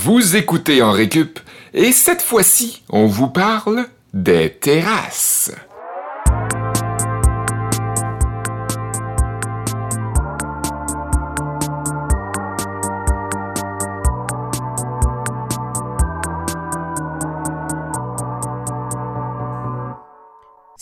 Vous écoutez en récup et cette fois-ci, on vous parle des terrasses.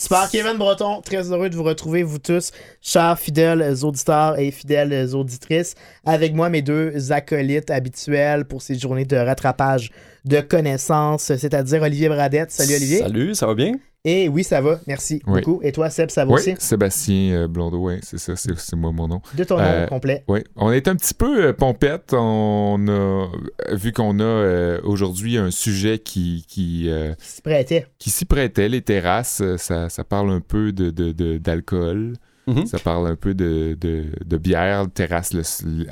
Super. Kevin Breton, très heureux de vous retrouver, vous tous, chers fidèles auditeurs et fidèles auditrices, avec moi mes deux acolytes habituels pour ces journées de rattrapage de connaissances, c'est-à-dire Olivier Bradette. Salut Olivier. Salut, ça va bien? Et oui, ça va, merci Oui. beaucoup. Et toi, Seb, ça va Oui, aussi? Sébastien euh, Blondeau, ouais, c'est ça, c'est moi mon nom. De ton nom Euh, complet. Oui, on est un petit peu euh, pompette. On a vu qu'on a euh, aujourd'hui un sujet qui qui, euh, Qui se prêtait. qui s'y prêtait, les terrasses. Ça, ça parle un peu de de- de-. Mhm. Ça parle un peu de, de, de bière, terrasse le-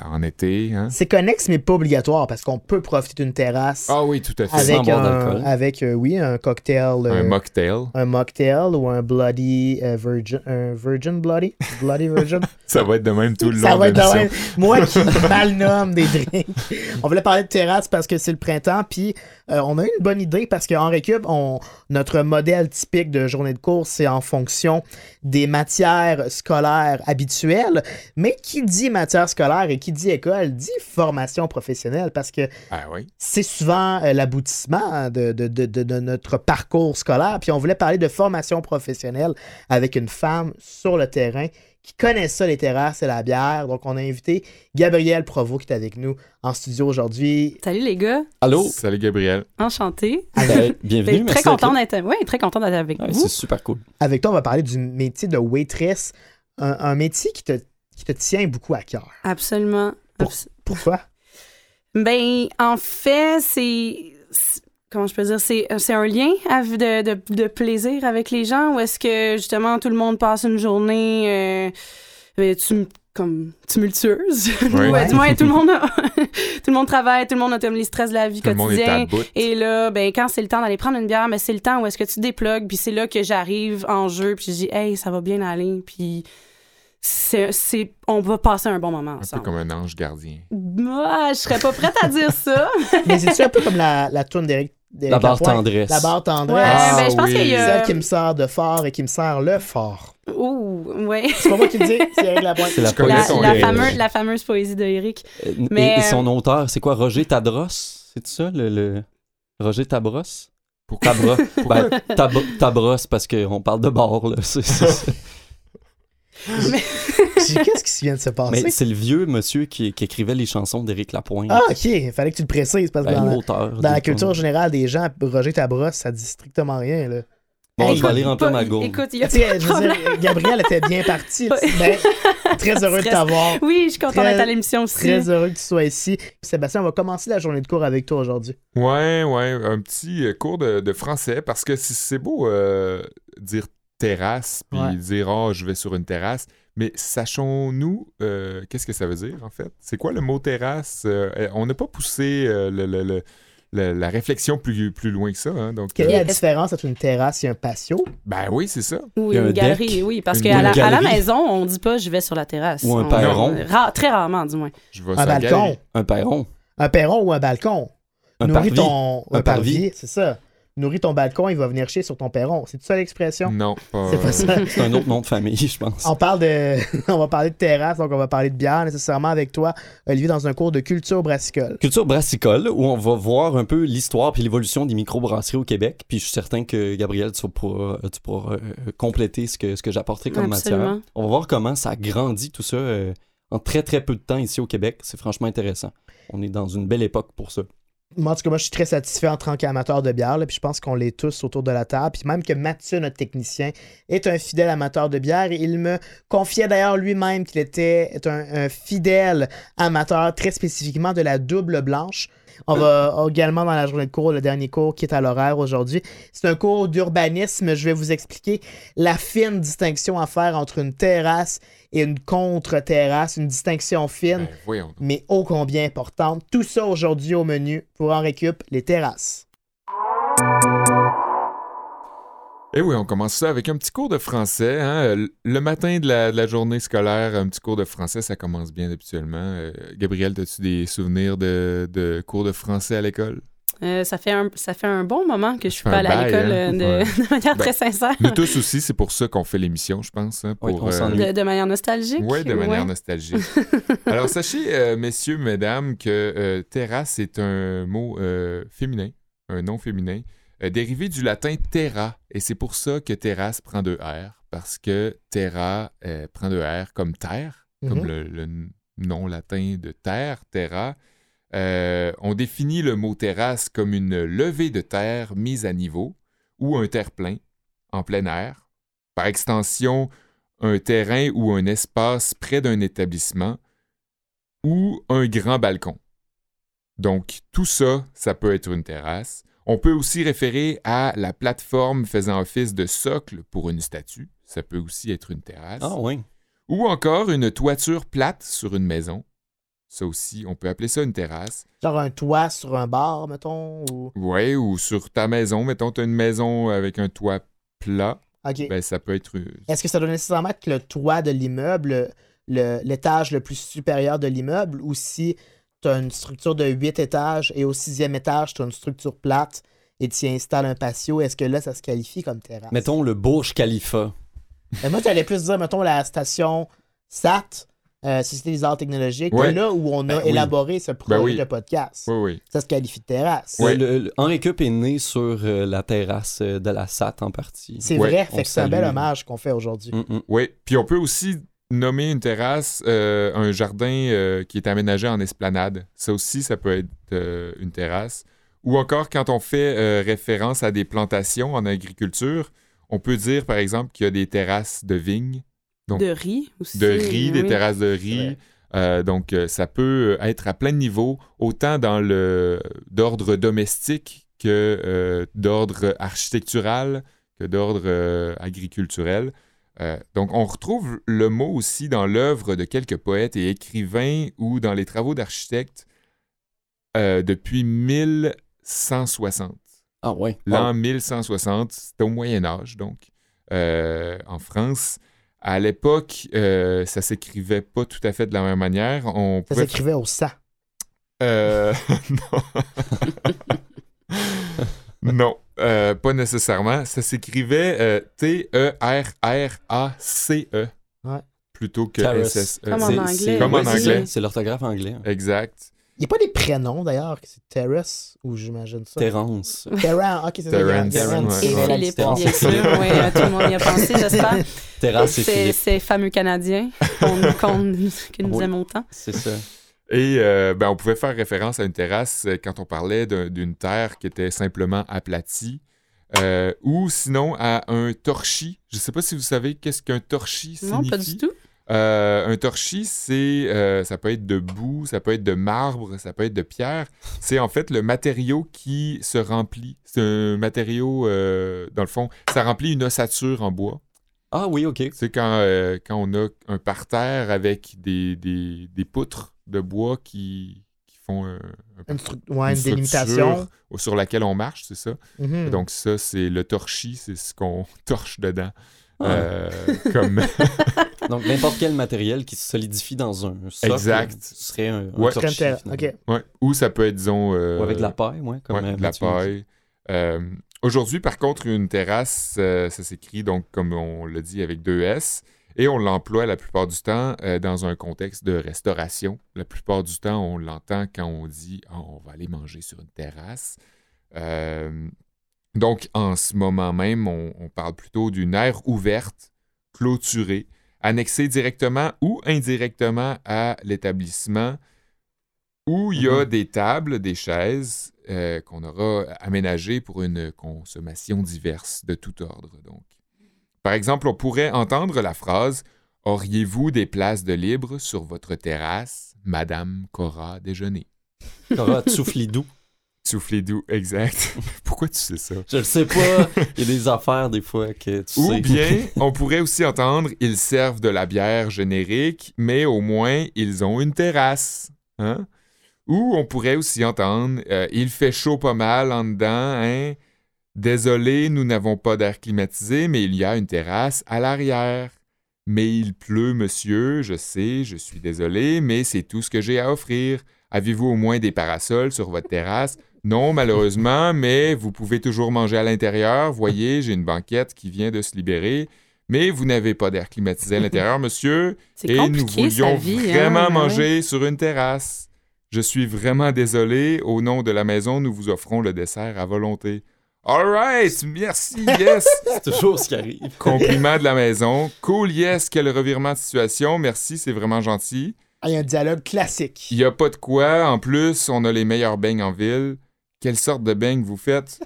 en été. Hein? C'est connexe, mais pas obligatoire, parce qu'on peut profiter d'une terrasse Ah oui, tout à fait. Avec, un, avec euh, oui, un cocktail. euh, Un mocktail. un mocktail ou un bloody euh, virgin un virgin bloody bloody virgin Ça va être de même tout le long ça va de être de même. moi qui mal nomme des drinks on voulait parler de terrasse parce que c'est le printemps puis euh, on a eu une bonne idée parce qu'en récup on notre modèle typique de journée de course c'est en fonction des matières scolaires habituelles mais qui dit matière scolaire et qui dit école dit formation professionnelle parce que Ah oui. c'est souvent euh, l'aboutissement de, de- de- de- de notre parcours scolaire. Puis on voulait parler de formation professionnelle avec une femme sur le terrain qui connaît ça, les terrasses et la bière. Donc on a invité Gabrielle Provo qui est avec nous en studio aujourd'hui. Salut les gars, Allô? Salut Gabriel. enchanté. Ben, bienvenue, très merci. content d'être ouais, très content d'être avec. Ouais, vous. c'est super cool. Avec toi, on va parler du métier de waitress, un, un métier qui te, qui te tient beaucoup à cœur. Absolument. Pour- Pourquoi? Ben, en fait, c'est. Comment je peux dire? C'est c'est un lien de, de, de plaisir avec les gens ou est-ce que justement tout le monde passe une journée euh, euh, tum- comme tumultueuse? Ouais. Ouais, du moins, tout le monde a- tout le monde travaille, tout le monde a comme les stress de la vie Tout le monde est à quotidienne. bout. Et là, ben, quand c'est le temps d'aller prendre une bière, mais c'est le temps où est-ce que tu déplugues, puis c'est là que j'arrive en jeu, puis je dis, hey, ça va bien aller, puis c'est, c'est, on va passer un bon moment Un peu ensemble. comme un ange gardien. Moi, je serais pas prête à dire ça. Mais c'est un peu comme la, la tourne d'Éric La barre tendresse. La barre tendresse. Ouais, Ah, ben, je pense oui. qu'il y a. Celle qui me sert de fort et qui me sert le fort. Ouh, ouais. C'est pas moi qui le dis, c'est Eric Lapointe. C'est la son fameuse, la fameuse poésie de Eric. Euh, Mais, et, et euh, son auteur, c'est quoi? Roger Tadros? C'est ça, le, le- Roger Tabros? Pourquoi? Tabra. ben, tab Tabros, parce qu'on parle de bar, là. C'est- J'ai dit, Qu'est-ce qui vient de se passer? Mais c'est le vieux monsieur qui, qui écrivait les chansons d'Éric Lapointe. Ah, ok. Il fallait que tu le précises parce que Ben, dans, la, l'auteur. dans la culture générale des gens, Roger Tabrosse, ça dit strictement rien. Là. Bon, Hey, je vais aller remplir ma gourde. Écoute, il y a pas de problème. dire, Gabriel était bien parti. Ben, très heureux de t'avoir. Oui, je suis contente d'être à l'émission aussi. Très heureux que tu sois ici. Sébastien, on va commencer la journée de cours avec toi aujourd'hui. Ouais, ouais, un petit euh, cours de, de français parce que c'est- c'est beau euh, dire terrasse puis Ouais. dire oh je vais sur une terrasse, mais sachons-nous euh, qu'est-ce que ça veut dire en fait? C'est quoi le mot terrasse? Euh, On n'a pas poussé euh, le- le- le- la réflexion plus, plus loin que ça, hein, donc Quelle est euh, la différence entre une terrasse et un patio? ben oui c'est ça. Ou Il y a une un galerie, deck. oui. Parce qu'à la, à la maison, on dit pas je vais sur la terrasse. Ou un On- perron. Ra- très rarement, du moins. Je vais Un sur la balcon. Un perron. Un perron ou un balcon? Un Nourris parvis. ton... Un parvis. c'est ça. Nourris ton balcon, il va venir chier sur ton perron. C'est ça l'expression? Non, pas. C'est pas ça. C'est un autre nom de famille, je pense. On parle de. on va parler de terrasse, donc on va parler de bière nécessairement avec toi, Olivier, dans un cours de culture brassicole. Culture brassicole, où on va voir un peu l'histoire puis l'évolution des microbrasseries au Québec. Puis je suis certain que, Gabriel, tu pourras, tu pourras, euh, compléter ce que, ce que j'ai apporté comme Absolument. matière. On va voir comment ça a grandi tout ça euh, en très très peu de temps ici au Québec. C'est franchement intéressant. On est dans une belle époque pour ça. Moi, en tout cas, moi, je suis très satisfait en tant qu'amateur de bière, puis je pense qu'on l'est tous autour de la table. Puis même que Mathieu, notre technicien, est un fidèle amateur de bière. Il me confiait d'ailleurs lui-même qu'il était un fidèle amateur, très spécifiquement de la double blanche. On va également dans la journée de cours, le dernier cours qui est à l'horaire aujourd'hui. C'est un cours d'urbanisme. Je vais vous expliquer la fine distinction à faire entre une terrasse et une contre-terrasse, une distinction fine Ben, mais ô combien importante. Tout ça aujourd'hui au menu pour en récup les terrasses. Et oui, on commence ça avec un petit cours de français. hein. Le matin de la, de la journée scolaire, un petit cours de français, ça commence bien habituellement. Euh, Gabriel, as-tu des souvenirs de, de cours de français à l'école? Euh, ça, fait un, ça fait un bon moment que je suis pas allée à l'école hein? euh, de, Ouais. de manière Ben, très sincère. Nous tous aussi, c'est pour ça qu'on fait l'émission, je pense. hein, Oui, pour, on. De, de manière nostalgique. Oui, de manière ouais. nostalgique. Alors, sachez, euh, messieurs, mesdames, que euh, terrasse est un mot euh, féminin, un nom féminin, euh, dérivé du latin terra. Et c'est pour ça que terrasse prend deux R, parce que terra euh, prend deux R comme terre, comme Mhm. le, nom latin de terre, terra. Euh, on définit le mot terrasse comme une levée de terre mise à niveau ou un terre-plein en plein air. Par extension, un terrain ou un espace près d'un établissement ou un grand balcon. Donc, tout ça, ça peut être une terrasse. On peut aussi référer à la plateforme faisant office de socle pour une statue. Ça peut aussi être une terrasse. Ah oui. Ou encore une toiture plate sur une maison. Ça aussi, on peut appeler ça une terrasse. Genre un toit sur un bar, mettons. Ou... Ouais, ou sur ta maison. Mettons, tu as une maison avec un toit plat. OK. Ben, ça peut être. Est-ce que ça doit nécessairement être le toit de l'immeuble, le- l'étage le, plus supérieur de l'immeuble, ou si tu as une structure de 8 étages et au sixième étage, tu as une structure plate et tu y installes un patio, est-ce que là, ça se qualifie comme terrasse? Mettons le Burj Khalifa. Mais moi, j'allais plus dire, mettons, la station SAT, euh, Société des arts technologiques, Ouais. là où on a Ben oui. élaboré ce projet Ben oui. de podcast. Oui, oui. Ça se qualifie de terrasse. Ouais. Le- le- Henri Cup est né sur euh, la terrasse euh, de la SAT en partie. C'est Ouais, vrai, fait que c'est un bel hommage qu'on fait aujourd'hui. Mm, mm. Oui, puis on peut aussi nommer une terrasse euh, un jardin euh, qui est aménagé en esplanade. Ça aussi, ça peut être euh, une terrasse. Ou encore, quand on fait référence à des plantations en agriculture, on peut dire, par exemple, qu'il y a des terrasses de vignes, Donc, De riz aussi. de riz, des terrasses de riz. donc, ça peut être à plein de niveaux, autant dans le d'ordre domestique que d'ordre architectural, que d'ordre agriculturel. Euh, donc, on retrouve le mot aussi dans l'œuvre de quelques poètes et écrivains ou dans les travaux d'architectes euh, depuis 1160. Ah ouais. L'an 1160, c'était au Moyen Âge, donc, euh, en France. À l'époque, ça s'écrivait pas tout à fait de la même manière. On Ça s'écrivait au sang. Euh, non. non, euh, pas nécessairement. Ça s'écrivait euh, T-E-R-R-A-C-E. Ouais. plutôt que. S-S-E. Comme en C'est- anglais. c'est- Comme en anglais. C'est l'orthographe anglais. Exact. Il n'y a pas des prénoms d'ailleurs, que c'est Terrace ou j'imagine ça? Terrence. Terran, ok, c'est ça. Terrence, Terrence. Et Ouais. Philippe, Terrence, bien c'est sûr. Oui, tout le monde y a pensé, j'espère. Et Philippe. ces fameux Canadiens qu'on, qu'on- que nous aimons tant. C'est ça. Et euh, ben, on pouvait faire référence à une terrasse euh, quand on parlait d'un- d'une terre qui était simplement aplatie. euh, ou sinon à un torchis. Je ne sais pas si vous savez qu'est-ce qu'un torchis signifie. Non, pas du tout. Euh, un torchis, c'est, euh, ça peut être de boue, ça peut être de marbre, ça peut être de pierre. C'est en fait le matériau qui se remplit. C'est un matériau, euh, dans le fond, ça remplit une ossature en bois. Ah oui, ok. C'est quand, euh, quand on a un parterre avec des, des, des poutres de bois qui, qui font un, un- Une, stru- ouais, une une délimitation. sur laquelle on marche, c'est ça. Mhm. Donc ça, c'est le torchis, c'est ce qu'on torche dedans. Ah. Euh, comme... Donc n'importe quel matériel qui se solidifie dans un socle Exact. serait un, un Ouais. torchis. Ouais. Ou ça peut être, disons... euh, Ou avec de la paille, ouais, comme euh, de la paille. Euh, Aujourd'hui, par contre, une terrasse, euh, ça s'écrit donc, comme on l'a dit, avec deux S. Et on l'emploie la plupart du temps euh, dans un contexte de restauration. La plupart du temps, on l'entend quand on dit Ah, on va aller manger sur une terrasse. Euh, donc, en ce moment même, on, on parle plutôt d'une aire ouverte, clôturée, annexée directement ou indirectement à l'établissement, où il y a Mhm. des tables, des chaises euh, qu'on aura aménagées pour une consommation diverse de tout ordre. Donc, par exemple, on pourrait entendre la phrase Auriez-vous des places de libre sur votre terrasse, Madame Cora déjeuner Cora Tsouflidou. Doux, exact. Pourquoi tu sais ça? Je le sais pas. Il y a des affaires des fois que tu Ou sais. bien, on pourrait aussi entendre Ils servent de la bière générique, mais au moins ils ont une terrasse. Hein? Ou on pourrait aussi entendre euh, Il fait chaud pas mal en dedans, hein? Désolé, nous n'avons pas d'air climatisé, mais il y a une terrasse à l'arrière. Mais il pleut, monsieur, je sais, je suis désolé, mais c'est tout ce que j'ai à offrir. Avez-vous au moins des parasols sur votre terrasse? Non, malheureusement, mais vous pouvez toujours manger à l'intérieur. Voyez, j'ai une banquette qui vient de se libérer. Mais vous n'avez pas d'air climatisé à l'intérieur, monsieur. C'est Et nous voulions vie. hein, vraiment ouais. manger sur une terrasse. Je suis vraiment désolé. Au nom de la maison, nous vous offrons le dessert à volonté. All right, merci, yes. C'est toujours ce qui arrive. Compliment de la maison. Cool, yes, quel revirement de situation. Merci, c'est vraiment gentil. Ah, Il y a un dialogue classique. Il y a pas de quoi. En plus, on a les meilleurs beignes en ville. Quelle sorte de beignes vous faites?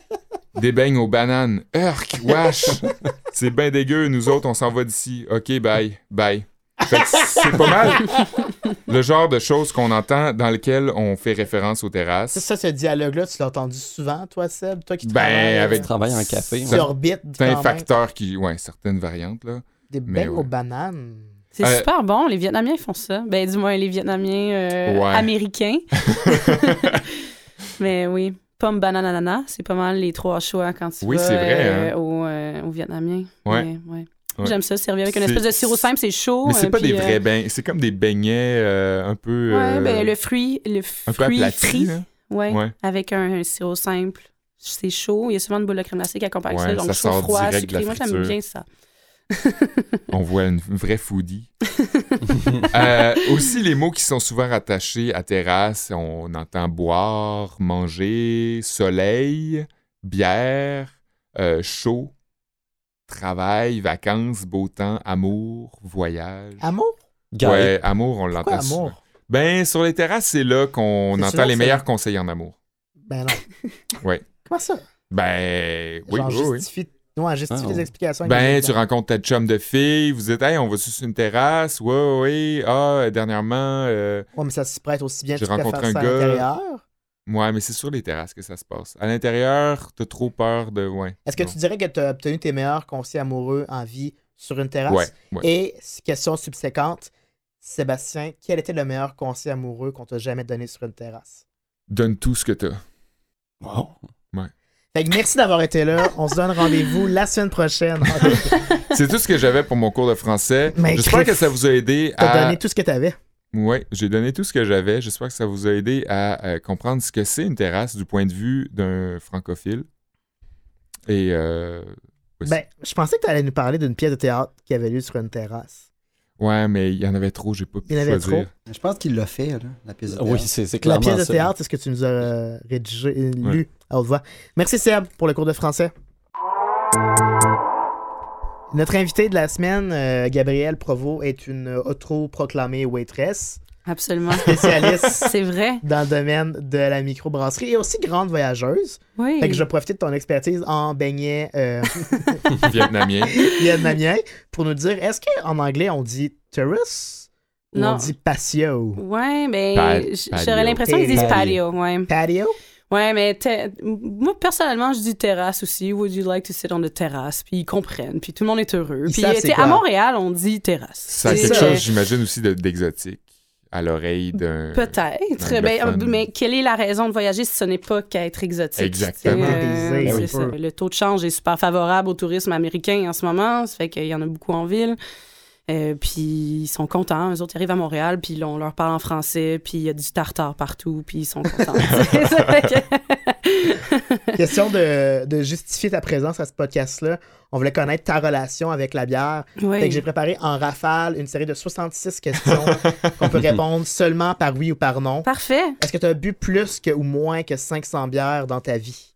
Des beignes aux bananes. Urk, wesh! C'est bien dégueu. Nous autres, on s'en va d'ici. OK, bye. Bye. C'est pas mal le genre de choses qu'on entend dans lequel on fait référence aux C'est terrasses. ça, ce dialogue-là, tu l'as entendu souvent, toi, Seb? Toi qui Ben, travailles, avec- euh, travailles en café. C'est un même. facteur qui... Ouais, certaines variantes, là. Des ouais. aux bananes. C'est Euh, super bon. Les Vietnamiens font ça. Ben, du moins, les Vietnamiens euh, Ouais. américains. Mais oui, pomme, banane, ananas, c'est pas mal les trois choix quand tu Oui, vas c'est vrai, euh, hein. au, euh, au Vietnamien. Ouais. Mais, ouais. Ouais. J'aime ça, servir avec une espèce de sirop simple, c'est chaud. Mais c'est euh, pas des euh, vrais beignets. C'est comme des beignets euh, un peu... Ouais, euh, ben, le fruit, le un peu fruit aplati, frit. Ouais, Ouais. avec un, un sirop simple. C'est chaud. Il y a souvent une boule de crème glacée qui accompagne ça. Donc, ça chaud, sort froid, sucré. Moi, j'aime bien ça. On voit une vraie foodie. Euh, aussi, les mots qui sont souvent rattachés à terrasse, on entend boire, manger, soleil, bière, euh, chaud, travail, vacances, beau temps, amour, voyage. Amour? Gaël. Ouais, amour, on l'entend souvent. amour? Ben, sur les terrasses, c'est là qu'on C'est entend souvent les meilleurs conseils en amour. Ben non. Ouais. Comment ça? Ben, oui, Genre, oui, oui. justifie... Ouais, justifie Ah, les explications. Ben, tu rencontres ta chum de fille, vous dites, hey, on va sur une terrasse, ouais, ouais, ah, dernièrement, euh, Ouais, mais ça se prête aussi bien. J'ai tu rencontré un ça à gars- l'intérieur. Ouais, mais c'est sur les terrasses que ça se passe. À l'intérieur, t'as trop peur de, ouais. Est-ce que non. tu dirais que tu as obtenu tes meilleurs conseils amoureux en vie sur une terrasse? Ouais, ouais. Et question subséquente, Sébastien, quel était le meilleur conseil amoureux qu'on t'a jamais donné sur une terrasse? Donne tout ce que t'as. Wow. Fait que merci d'avoir été là. On se donne rendez-vous la semaine prochaine. c'est tout ce que j'avais pour mon cours de français. Mais J'espère que ça vous a aidé T'as à. donné tout ce que t'avais. Ouais, j'ai donné tout ce que j'avais. J'espère que ça vous a aidé à euh, comprendre ce que c'est une terrasse du point de vue d'un francophile. Et euh, Oui. Ben, je pensais que tu allais nous parler d'une pièce de théâtre qu'il avait lue sur une terrasse. ouais, mais il y en avait trop, j'ai pas pu Il y en avait choisir. trop. Je pense qu'il l'a fait, là, la pièce de Ah Oui, théâtre. c'est c'est La clairement pièce de théâtre, c'est ce que tu nous as euh, rédigé, lu à haute voix. Merci Seb pour le cours de français. Notre invité de la semaine, euh, Gabrielle Provo, est une autoproclamée waitress, Absolument. spécialiste C'est vrai. dans le domaine de la microbrasserie et aussi grande voyageuse. Oui. Fait que je vais profiter de ton expertise en beignets euh, Vietnamien. vietnamiens pour nous dire est-ce qu'en anglais on dit terrace ou Non. on dit patio? Ouais, ben, patio. j'aurais l'impression qu'ils disent Patio. patio, ouais. Patio? Ouais, mais moi, personnellement, je dis terrasse aussi. Would you like to sit on the terrace? Puis ils comprennent, puis tout le monde est heureux. Ils Puis à Montréal, on dit terrasse. Ça a quelque ça. chose, j'imagine, aussi de- d'exotique à l'oreille d'un. Peut-être. Ben, mais quelle est la raison de voyager si ce n'est pas qu'être exotique? Exactement. Euh, ça. Le taux de change est super favorable au tourisme américain en ce moment. Ça fait qu'il y en a beaucoup en ville. Euh, puis ils sont contents. Eux autres, ils arrivent à Montréal, puis là, on leur parle en français, puis il y a du tartare partout, puis ils sont contents. Question de, de justifier ta présence à ce podcast-là. On voulait connaître ta relation avec la bière. Oui. Fait que j'ai préparé en rafale une série de 66 questions qu'on peut répondre seulement par oui ou par non. Parfait. Est-ce que tu as bu plus que, ou moins que 500 bières dans ta vie?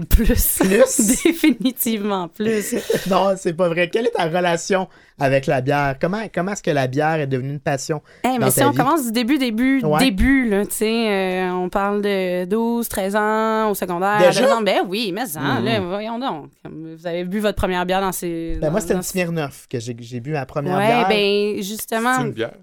Plus. Plus? Définitivement plus. non, c'est pas vrai. Quelle est ta relation avec la bière? Comment, comment est-ce que la bière est devenue une passion? Hey, Dans mais si ta on vie? commence du début, début, Ouais. début, là, tu sais, euh, on parle de 12, 13 ans au secondaire. Déjà? ans, ben oui, mais ça, Mhm. là, voyons donc. Vous avez bu votre première bière dans ces. Ben, moi, dans- c'était une dans- Smirnoff que j'ai j'ai bu ma première Ouais, bière. ben justement. C'est une bière.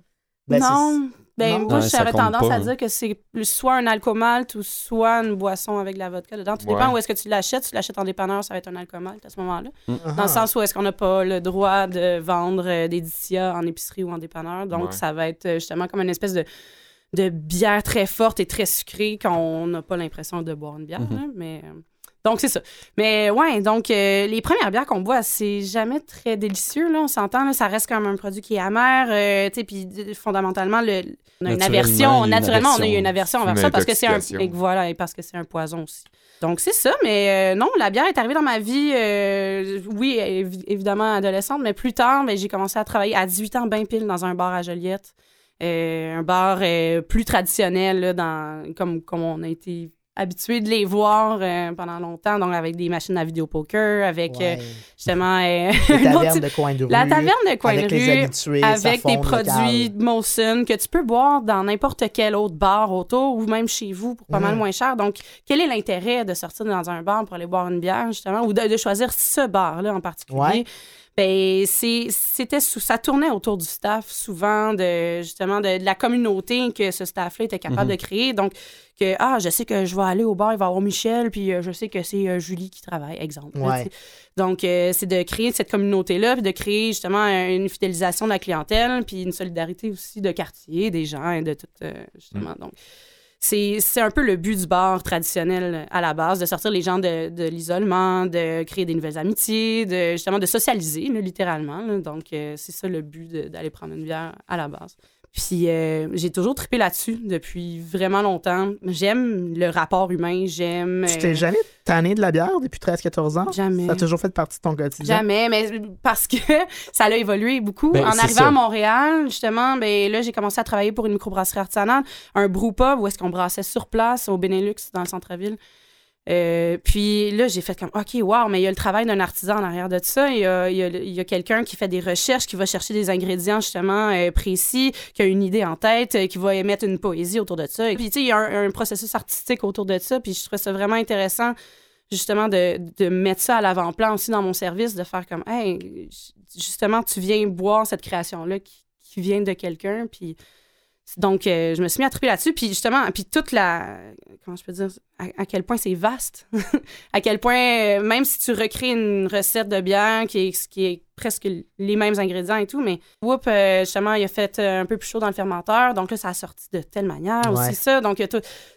Ben, non. Ben, Non? moi, j'aurais tendance pas, à hein. dire que c'est soit un alcomalt ou soit une boisson avec de la vodka dedans. Tout Ouais. dépend où est-ce que tu l'achètes. Si tu l'achètes en dépanneur, ça va être un alcomalt à ce moment-là. Ah. Dans le sens où est-ce qu'on n'a pas le droit de vendre euh, des DCA en épicerie ou en dépanneur. Donc, Ouais. ça va être euh, justement comme une espèce de, de bière très forte et très sucrée qu'on n'a pas l'impression de boire une bière. Mhm. là. Mais euh, Donc, c'est ça. Mais ouais, donc, euh, les premières bières qu'on boit, c'est jamais très délicieux, là, on s'entend, là, ça reste comme un produit qui est amer, euh, tu sais, puis fondamentalement, le, on a une aversion, une naturellement, on a une aversion envers ça parce que c'est un, et voilà, et parce que c'est un poison aussi. Donc, c'est ça, mais euh, non, la bière est arrivée dans ma vie, euh, oui, évi- évidemment, adolescente, mais plus tard, ben, j'ai commencé à travailler à 18 ans, bien pile, dans un bar à Joliette. Euh, un bar euh, plus traditionnel, là, dans, comme, comme on a été habitué de les voir euh, pendant longtemps, donc avec des machines à vidéo poker, avec euh, justement euh, Les type- de coin de rue. la taverne de coin avec de les rue habitués, avec des produits locale. Molson que tu peux boire dans n'importe quel autre bar autour ou même chez vous pour pas mal Mhm. moins cher. Donc, quel est l'intérêt de sortir dans un bar pour aller boire une bière, justement, ou de, de choisir ce bar-là en particulier? Ouais. Ben, c'était ça tournait autour du staff souvent, de justement de, de la communauté que ce staff-là était capable Mhm. de créer. Donc, que, ah, je sais que je vais aller au bar, il va y avoir Michel, puis euh, je sais que c'est euh, Julie qui travaille, exemple. Ouais. Donc, euh, c'est de créer cette communauté-là, puis de créer justement une fidélisation de la clientèle, puis une solidarité aussi de quartier, des gens, et de tout, justement. Donc, c'est un peu le but du bar traditionnel à la base, de sortir les gens de, de l'isolement, de créer des nouvelles amitiés, de justement de socialiser, littéralement. Donc, euh, c'est ça le but d'aller prendre une bière à la base. Puis, euh, j'ai toujours trippé là-dessus depuis vraiment longtemps. J'aime le rapport humain, j'aime... Tu euh, t'es jamais tanné de la bière depuis 13-14 ans? Jamais. Ça a toujours fait partie de ton quotidien? Jamais, mais parce que ça a évolué beaucoup. Ben, en arrivant ça. à Montréal, justement, ben là, j'ai commencé à travailler pour une microbrasserie artisanale, un brew pub où est-ce qu'on brassait sur place au Benelux, dans le centre-ville. Euh, puis là, j'ai fait comme, OK, wow, mais il y a le travail d'un artisan en arrière de ça. Il y a, a- a quelqu'un qui fait des recherches, qui va chercher des ingrédients justement euh, précis, qui a une idée en tête, euh, qui va émettre une poésie autour de ça. Et puis, tu sais, il y a un, un processus artistique autour de ça. Puis je trouvais ça vraiment intéressant justement de, de mettre ça à l'avant-plan aussi dans mon service, de faire comme, hey, justement, tu viens boire cette création-là qui, qui vient de quelqu'un, puis donc euh, je me suis mis à triper là-dessus, puis justement, puis toute la, comment je peux dire, à, à quel point c'est vaste, à quel point, euh, même si tu recrées une recette de bière qui est, qui est presque les mêmes ingrédients et tout, mais whoop, euh, justement, il a fait euh, un peu plus chaud dans le fermenteur, donc là, ça a sorti de telle manière Ouais. aussi ça, donc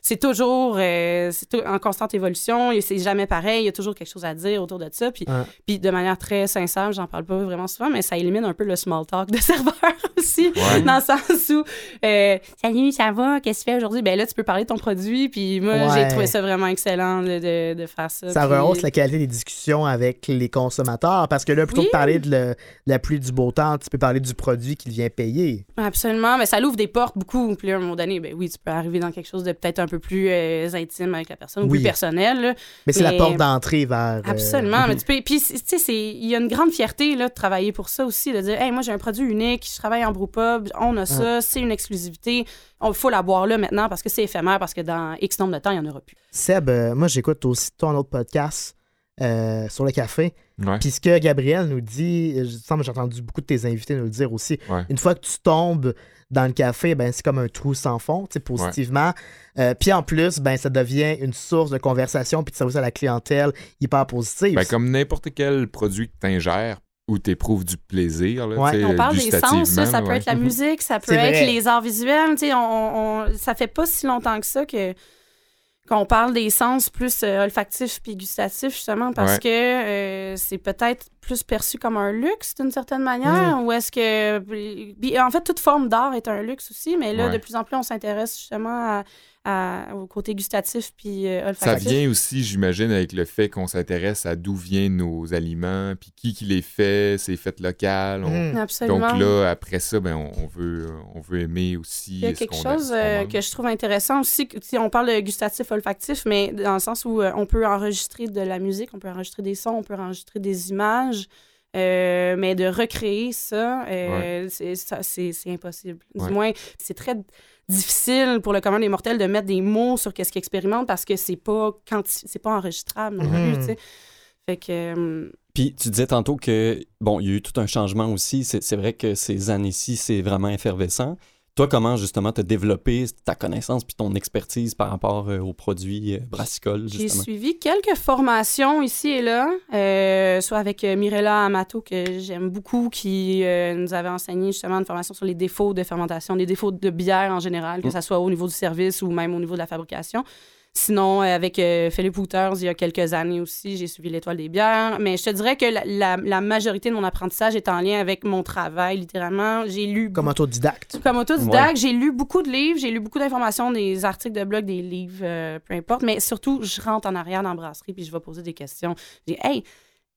c'est toujours euh, c'est en constante évolution, c'est jamais pareil, il y a toujours quelque chose à dire autour de ça, puis, Ouais. puis de manière très sincère, j'en parle pas vraiment souvent, mais ça élimine un peu le small talk de serveur aussi, Ouais. dans le sens où euh, salut, ça va, qu'est-ce que tu fais aujourd'hui? Ben là, tu peux parler de ton produit, puis moi, j'ai trouvé ça vraiment excellent de, de, de faire ça. Ça puis- rehausse la qualité des discussions avec les consommateurs parce que là, plutôt Oui. que de parler de, le- la pluie du beau temps, tu peux parler du produit qui vient payer. Absolument, mais ça l'ouvre des portes beaucoup. Puis là, à un moment donné, ben oui, tu peux arriver dans quelque chose de peut-être un peu plus euh, intime avec la personne, ou Oui. plus personnel. là. Mais c'est la porte d'entrée vers. euh, Absolument. mais tu peux. Puis, tu sais, il y a une grande fierté là, de travailler pour ça aussi, de dire, hey, moi, j'ai un produit unique, je travaille en brewpub, on a ça, c'est une exclusivité, il faut la boire là maintenant parce que c'est éphémère, parce que dans X nombre de temps, il n'y en aura plus. Seb, euh, moi, j'écoute aussi ton autre podcast euh, sur le café. Ouais. Puis ce que Gabriel nous dit, je sens que j'ai entendu beaucoup de tes invités nous le dire aussi. Ouais. Une fois que tu tombes dans le café, ben c'est comme un trou sans fond, tu sais, positivement. Euh, puis en plus, ben ça devient une source de conversation puis de service à la clientèle hyper positive. Ben, comme n'importe quel produit que tu ingères où tu éprouves du plaisir. Là, Ouais. On parle des sens, ça, ça peut ouais. être la musique, ça peut être vrai. les arts visuels. Tu sais, on, on- ça fait pas si longtemps que ça que qu'on parle des sens plus euh, olfactifs puis gustatifs, justement, parce Ouais. que euh, c'est peut-être plus perçu comme un luxe d'une certaine manière, Mm. ou est-ce que... en fait, toute forme d'art est un luxe aussi, mais là, Ouais. de plus en plus, on s'intéresse justement à- à- au côté gustatif puis euh, Ça olfactif. vient aussi, j'imagine, avec le fait qu'on s'intéresse à d'où viennent nos aliments, puis qui qui les fait, c'est fait local. on- Mhm. Absolument. Donc là, après ça, ben, on, veut, on veut aimer aussi. Il y a quelque chose euh, que je trouve intéressant aussi. Si on parle de gustatif, olfactif, mais dans le sens où euh, on peut enregistrer de la musique, on peut enregistrer des sons, on peut enregistrer des images, euh, mais de recréer ça, euh, c'est ça- impossible. Du moins, c'est très difficile pour le commun des mortels de mettre des mots sur qu'est-ce qu'ils expérimentent parce que c'est pas c'est pas enregistrable non Mhm. plus, tu sais. Fait que euh, Puis tu disais tantôt que, bon, il y a eu tout un changement aussi. C'est c'est vrai que ces années-ci, c'est vraiment effervescent. Toi, comment justement t'as développé ta connaissance puis ton expertise par rapport euh, aux produits euh, brassicoles, J'ai suivi quelques formations ici et là, euh, soit avec euh, Mirella Amato, que j'aime beaucoup, qui nous avait enseigné justement une formation sur les défauts de fermentation, les défauts de bière en général, que ce soit au niveau du service ou même au niveau de la fabrication. Sinon, euh, avec euh, Philippe Hooters, il y a quelques années aussi, j'ai suivi l'Étoile des bières. Mais je te dirais que la, la- la majorité de mon apprentissage est en lien avec mon travail, littéralement. J'ai lu Comme autodidacte. comme autodidacte, j'ai lu beaucoup de livres, j'ai lu beaucoup d'informations, des articles de blog, des livres, euh, peu importe. Mais surtout, je rentre en arrière dans la brasserie puis je vais poser des questions. Je dis, hey,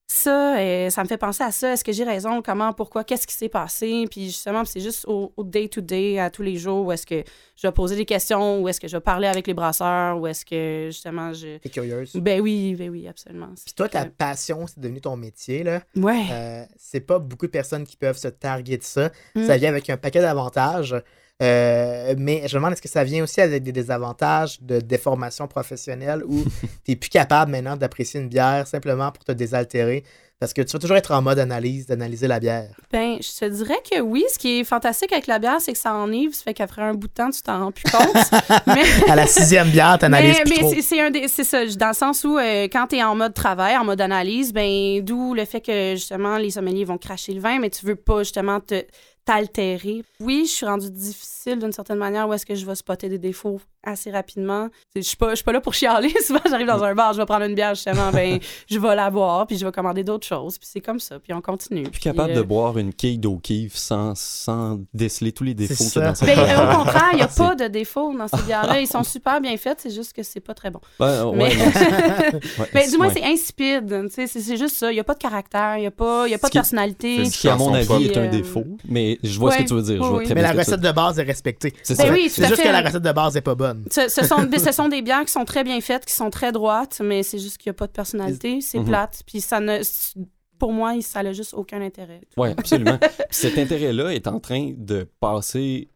ça, euh, ça me fait penser à ça. Est-ce que j'ai raison? Comment? Pourquoi? Qu'est-ce qui s'est passé? Puis justement, c'est juste au day-to-day, à tous les jours, où est-ce que je vais poser des questions, où est-ce que je vais parler avec les brasseurs, où est-ce que justement je. T'es curieuse? Ben oui, ben oui, absolument. Puis toi, ta passion, c'est devenu ton métier, là. Ouais. Euh, c'est pas beaucoup de personnes qui peuvent se targuer de ça. Mm. Ça vient avec un paquet d'avantages. Euh, mais je me demande, est-ce que ça vient aussi avec des désavantages de déformation professionnelle où tu n'es plus capable maintenant d'apprécier une bière simplement pour te désaltérer? Parce que tu vas toujours être en mode analyse, d'analyser la bière. Ben, je te dirais que oui. Ce qui est fantastique avec la bière, c'est que ça enivre. Ça fait qu'après un bout de temps, tu t'en rends plus compte. mais À la sixième bière, tu analyses mais, plus mais trop. c'est- un des- c'est ça, dans le sens où euh, quand tu es en mode travail, en mode analyse, ben d'où le fait que justement les sommeliers vont cracher le vin, mais tu veux pas justement te t'altérer. Oui, je suis rendue difficile d'une certaine manière où est-ce que je vais spotter des défauts assez rapidement. Je suis pas je suis pas là pour chialer, souvent j'arrive dans un bar, je vais prendre une bière justement, ben je vais la boire puis je vais commander d'autres choses, puis c'est comme ça, puis on continue. Plus Puis, capable euh, de boire une quille d'O'Keeffe sans, sans déceler tous les défauts C'est qu'il y a dans cette Ben, bière. au contraire, il n'y a pas de défauts dans ces bières-là. Ils sont super bien faites, c'est juste que c'est pas très bon. Ouais, Mais- ouais, Ben, du moins, c'est insipide. tu sais, C'est c'est juste ça. Il n'y a pas de caractère, il n'y a pas, il y a pas de personnalité. Ce qui, à mon avis, est un Euh, défaut. Mais je vois ce que tu veux dire. Je oui, vois oui. très Mais bien la que tu recette de base est respectée. C'est Ben ça. oui, juste fait. que la recette de base n'est pas bonne. Ce, ce sont, des- ce sont des bières qui sont très bien faites, qui sont très droites, mais c'est juste qu'il n'y a pas de personnalité. C'est Mhm. plate. Puis ça ne. Pour moi, ça n'a juste aucun intérêt. Oui, absolument. Cet intérêt-là est en train de passer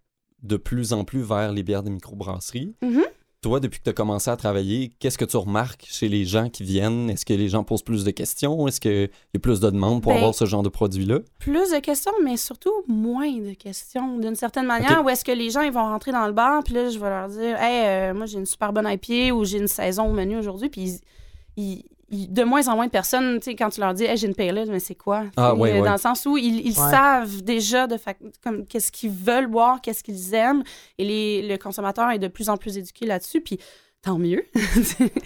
de plus en plus vers les bières de microbrasserie. Mhm. Toi, depuis que tu as commencé à travailler, qu'est-ce que tu remarques chez les gens qui viennent? Est-ce que les gens posent plus de questions? Est-ce qu'il y a plus de demandes pour Ben, avoir ce genre de produit-là? Plus de questions, mais surtout moins de questions. D'une certaine manière, Ok. où est-ce que les gens ils vont rentrer dans le bar, puis là, je vais leur dire Hey, euh, moi, j'ai une super bonne IPA ou j'ai une saison au menu aujourd'hui, puis ils- de moins en moins de personnes, tu sais, quand tu leur dis Hey, j'ai une ale, mais c'est quoi? Ah, euh, ouais. Dans le sens où ils, ils Ouais. savent déjà de fac- comme qu'est-ce qu'ils veulent boire, qu'est-ce qu'ils aiment, et les, le consommateur est de plus en plus éduqué là-dessus, puis tant mieux.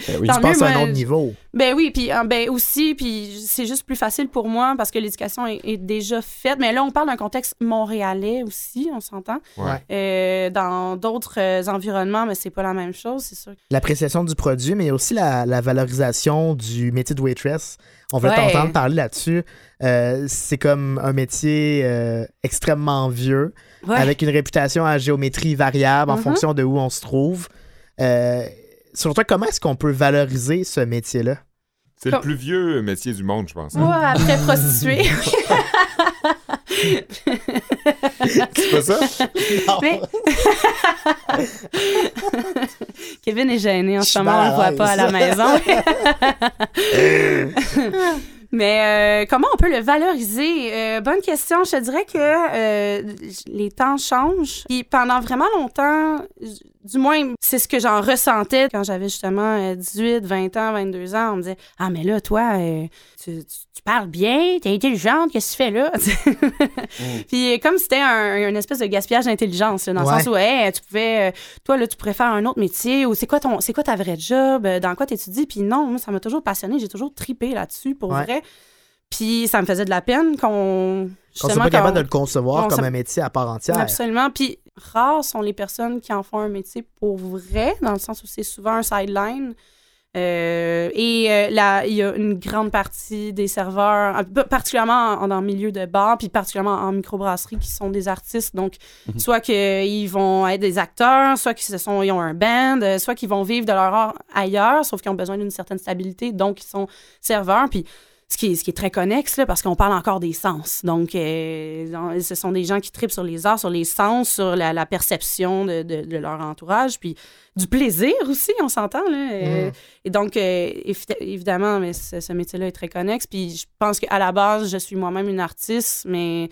Ben oui. Tant Tu passes à un autre niveau. Ben oui, puis euh, ben aussi, puis c'est juste plus facile pour moi parce que l'éducation est, est déjà faite. Mais là, on parle d'un contexte montréalais aussi, on s'entend. Ouais. Euh, dans d'autres euh, environnements, mais c'est pas la même chose, c'est sûr. L'appréciation du produit, mais aussi la, la valorisation du métier de waitress. On Ouais. t'entendre parler là-dessus. Euh, c'est comme un métier euh, extrêmement vieux, Ouais. avec une réputation à géométrie variable en Mhm. fonction de où on se trouve. Euh, sur toi, comment est-ce qu'on peut valoriser ce métier-là? C'est le plus vieux métier du monde, je pense. hein. Ouais, après prostituée. C'est pas ça? Mais- Kevin est gêné en ce moment, on le voit pas à la maison. Mais euh, comment on peut le valoriser? Euh, bonne question. Je te dirais que euh, les temps changent. Puis pendant vraiment longtemps, du moins, c'est ce que j'en ressentais quand j'avais justement euh, 18, 20 ans, 22 ans. On me disait Ah, mais là, toi, euh, tu, tu- tu parles bien, t'es intelligente, qu'est-ce que tu fais là? Puis euh, comme c'était un, une espèce de gaspillage d'intelligence, dans Ouais. le sens où hey, tu pouvais, euh, toi, là, tu pourrais faire un autre métier ou c'est quoi ton c'est quoi ta vraie job, euh, dans quoi tu étudies? Puis non, moi, ça m'a toujours passionné, j'ai toujours tripé là-dessus, pour Ouais. vrai. Puis ça me faisait de la peine qu'on. Qu'on soit pas capable de le concevoir on comme un métier à part entière. Absolument. Puis rares sont les personnes qui en font un métier pour vrai, dans le sens où c'est souvent un sideline. Euh, et euh, là, il y a une grande partie des serveurs, particulièrement en- dans le milieu de bar, puis particulièrement en microbrasserie, qui sont des artistes. Donc, Mhm. soit qu'ils vont être des acteurs, soit qu'ils ils ont un band, euh, soit qu'ils vont vivre de leur art ailleurs, sauf qu'ils ont besoin d'une certaine stabilité, donc ils sont serveurs. Puis ce qui est, ce qui est très connexe, là, parce qu'on parle encore des sens. Donc, euh, ce sont des gens qui tripent sur les arts, sur les sens, sur la, la perception de, de- de leur entourage, puis du plaisir aussi, on s'entend. Là. Euh, Mm. Et donc, euh, évi- évidemment, mais ce, ce métier-là est très connexe. Puis je pense qu'à la base, je suis moi-même une artiste, mais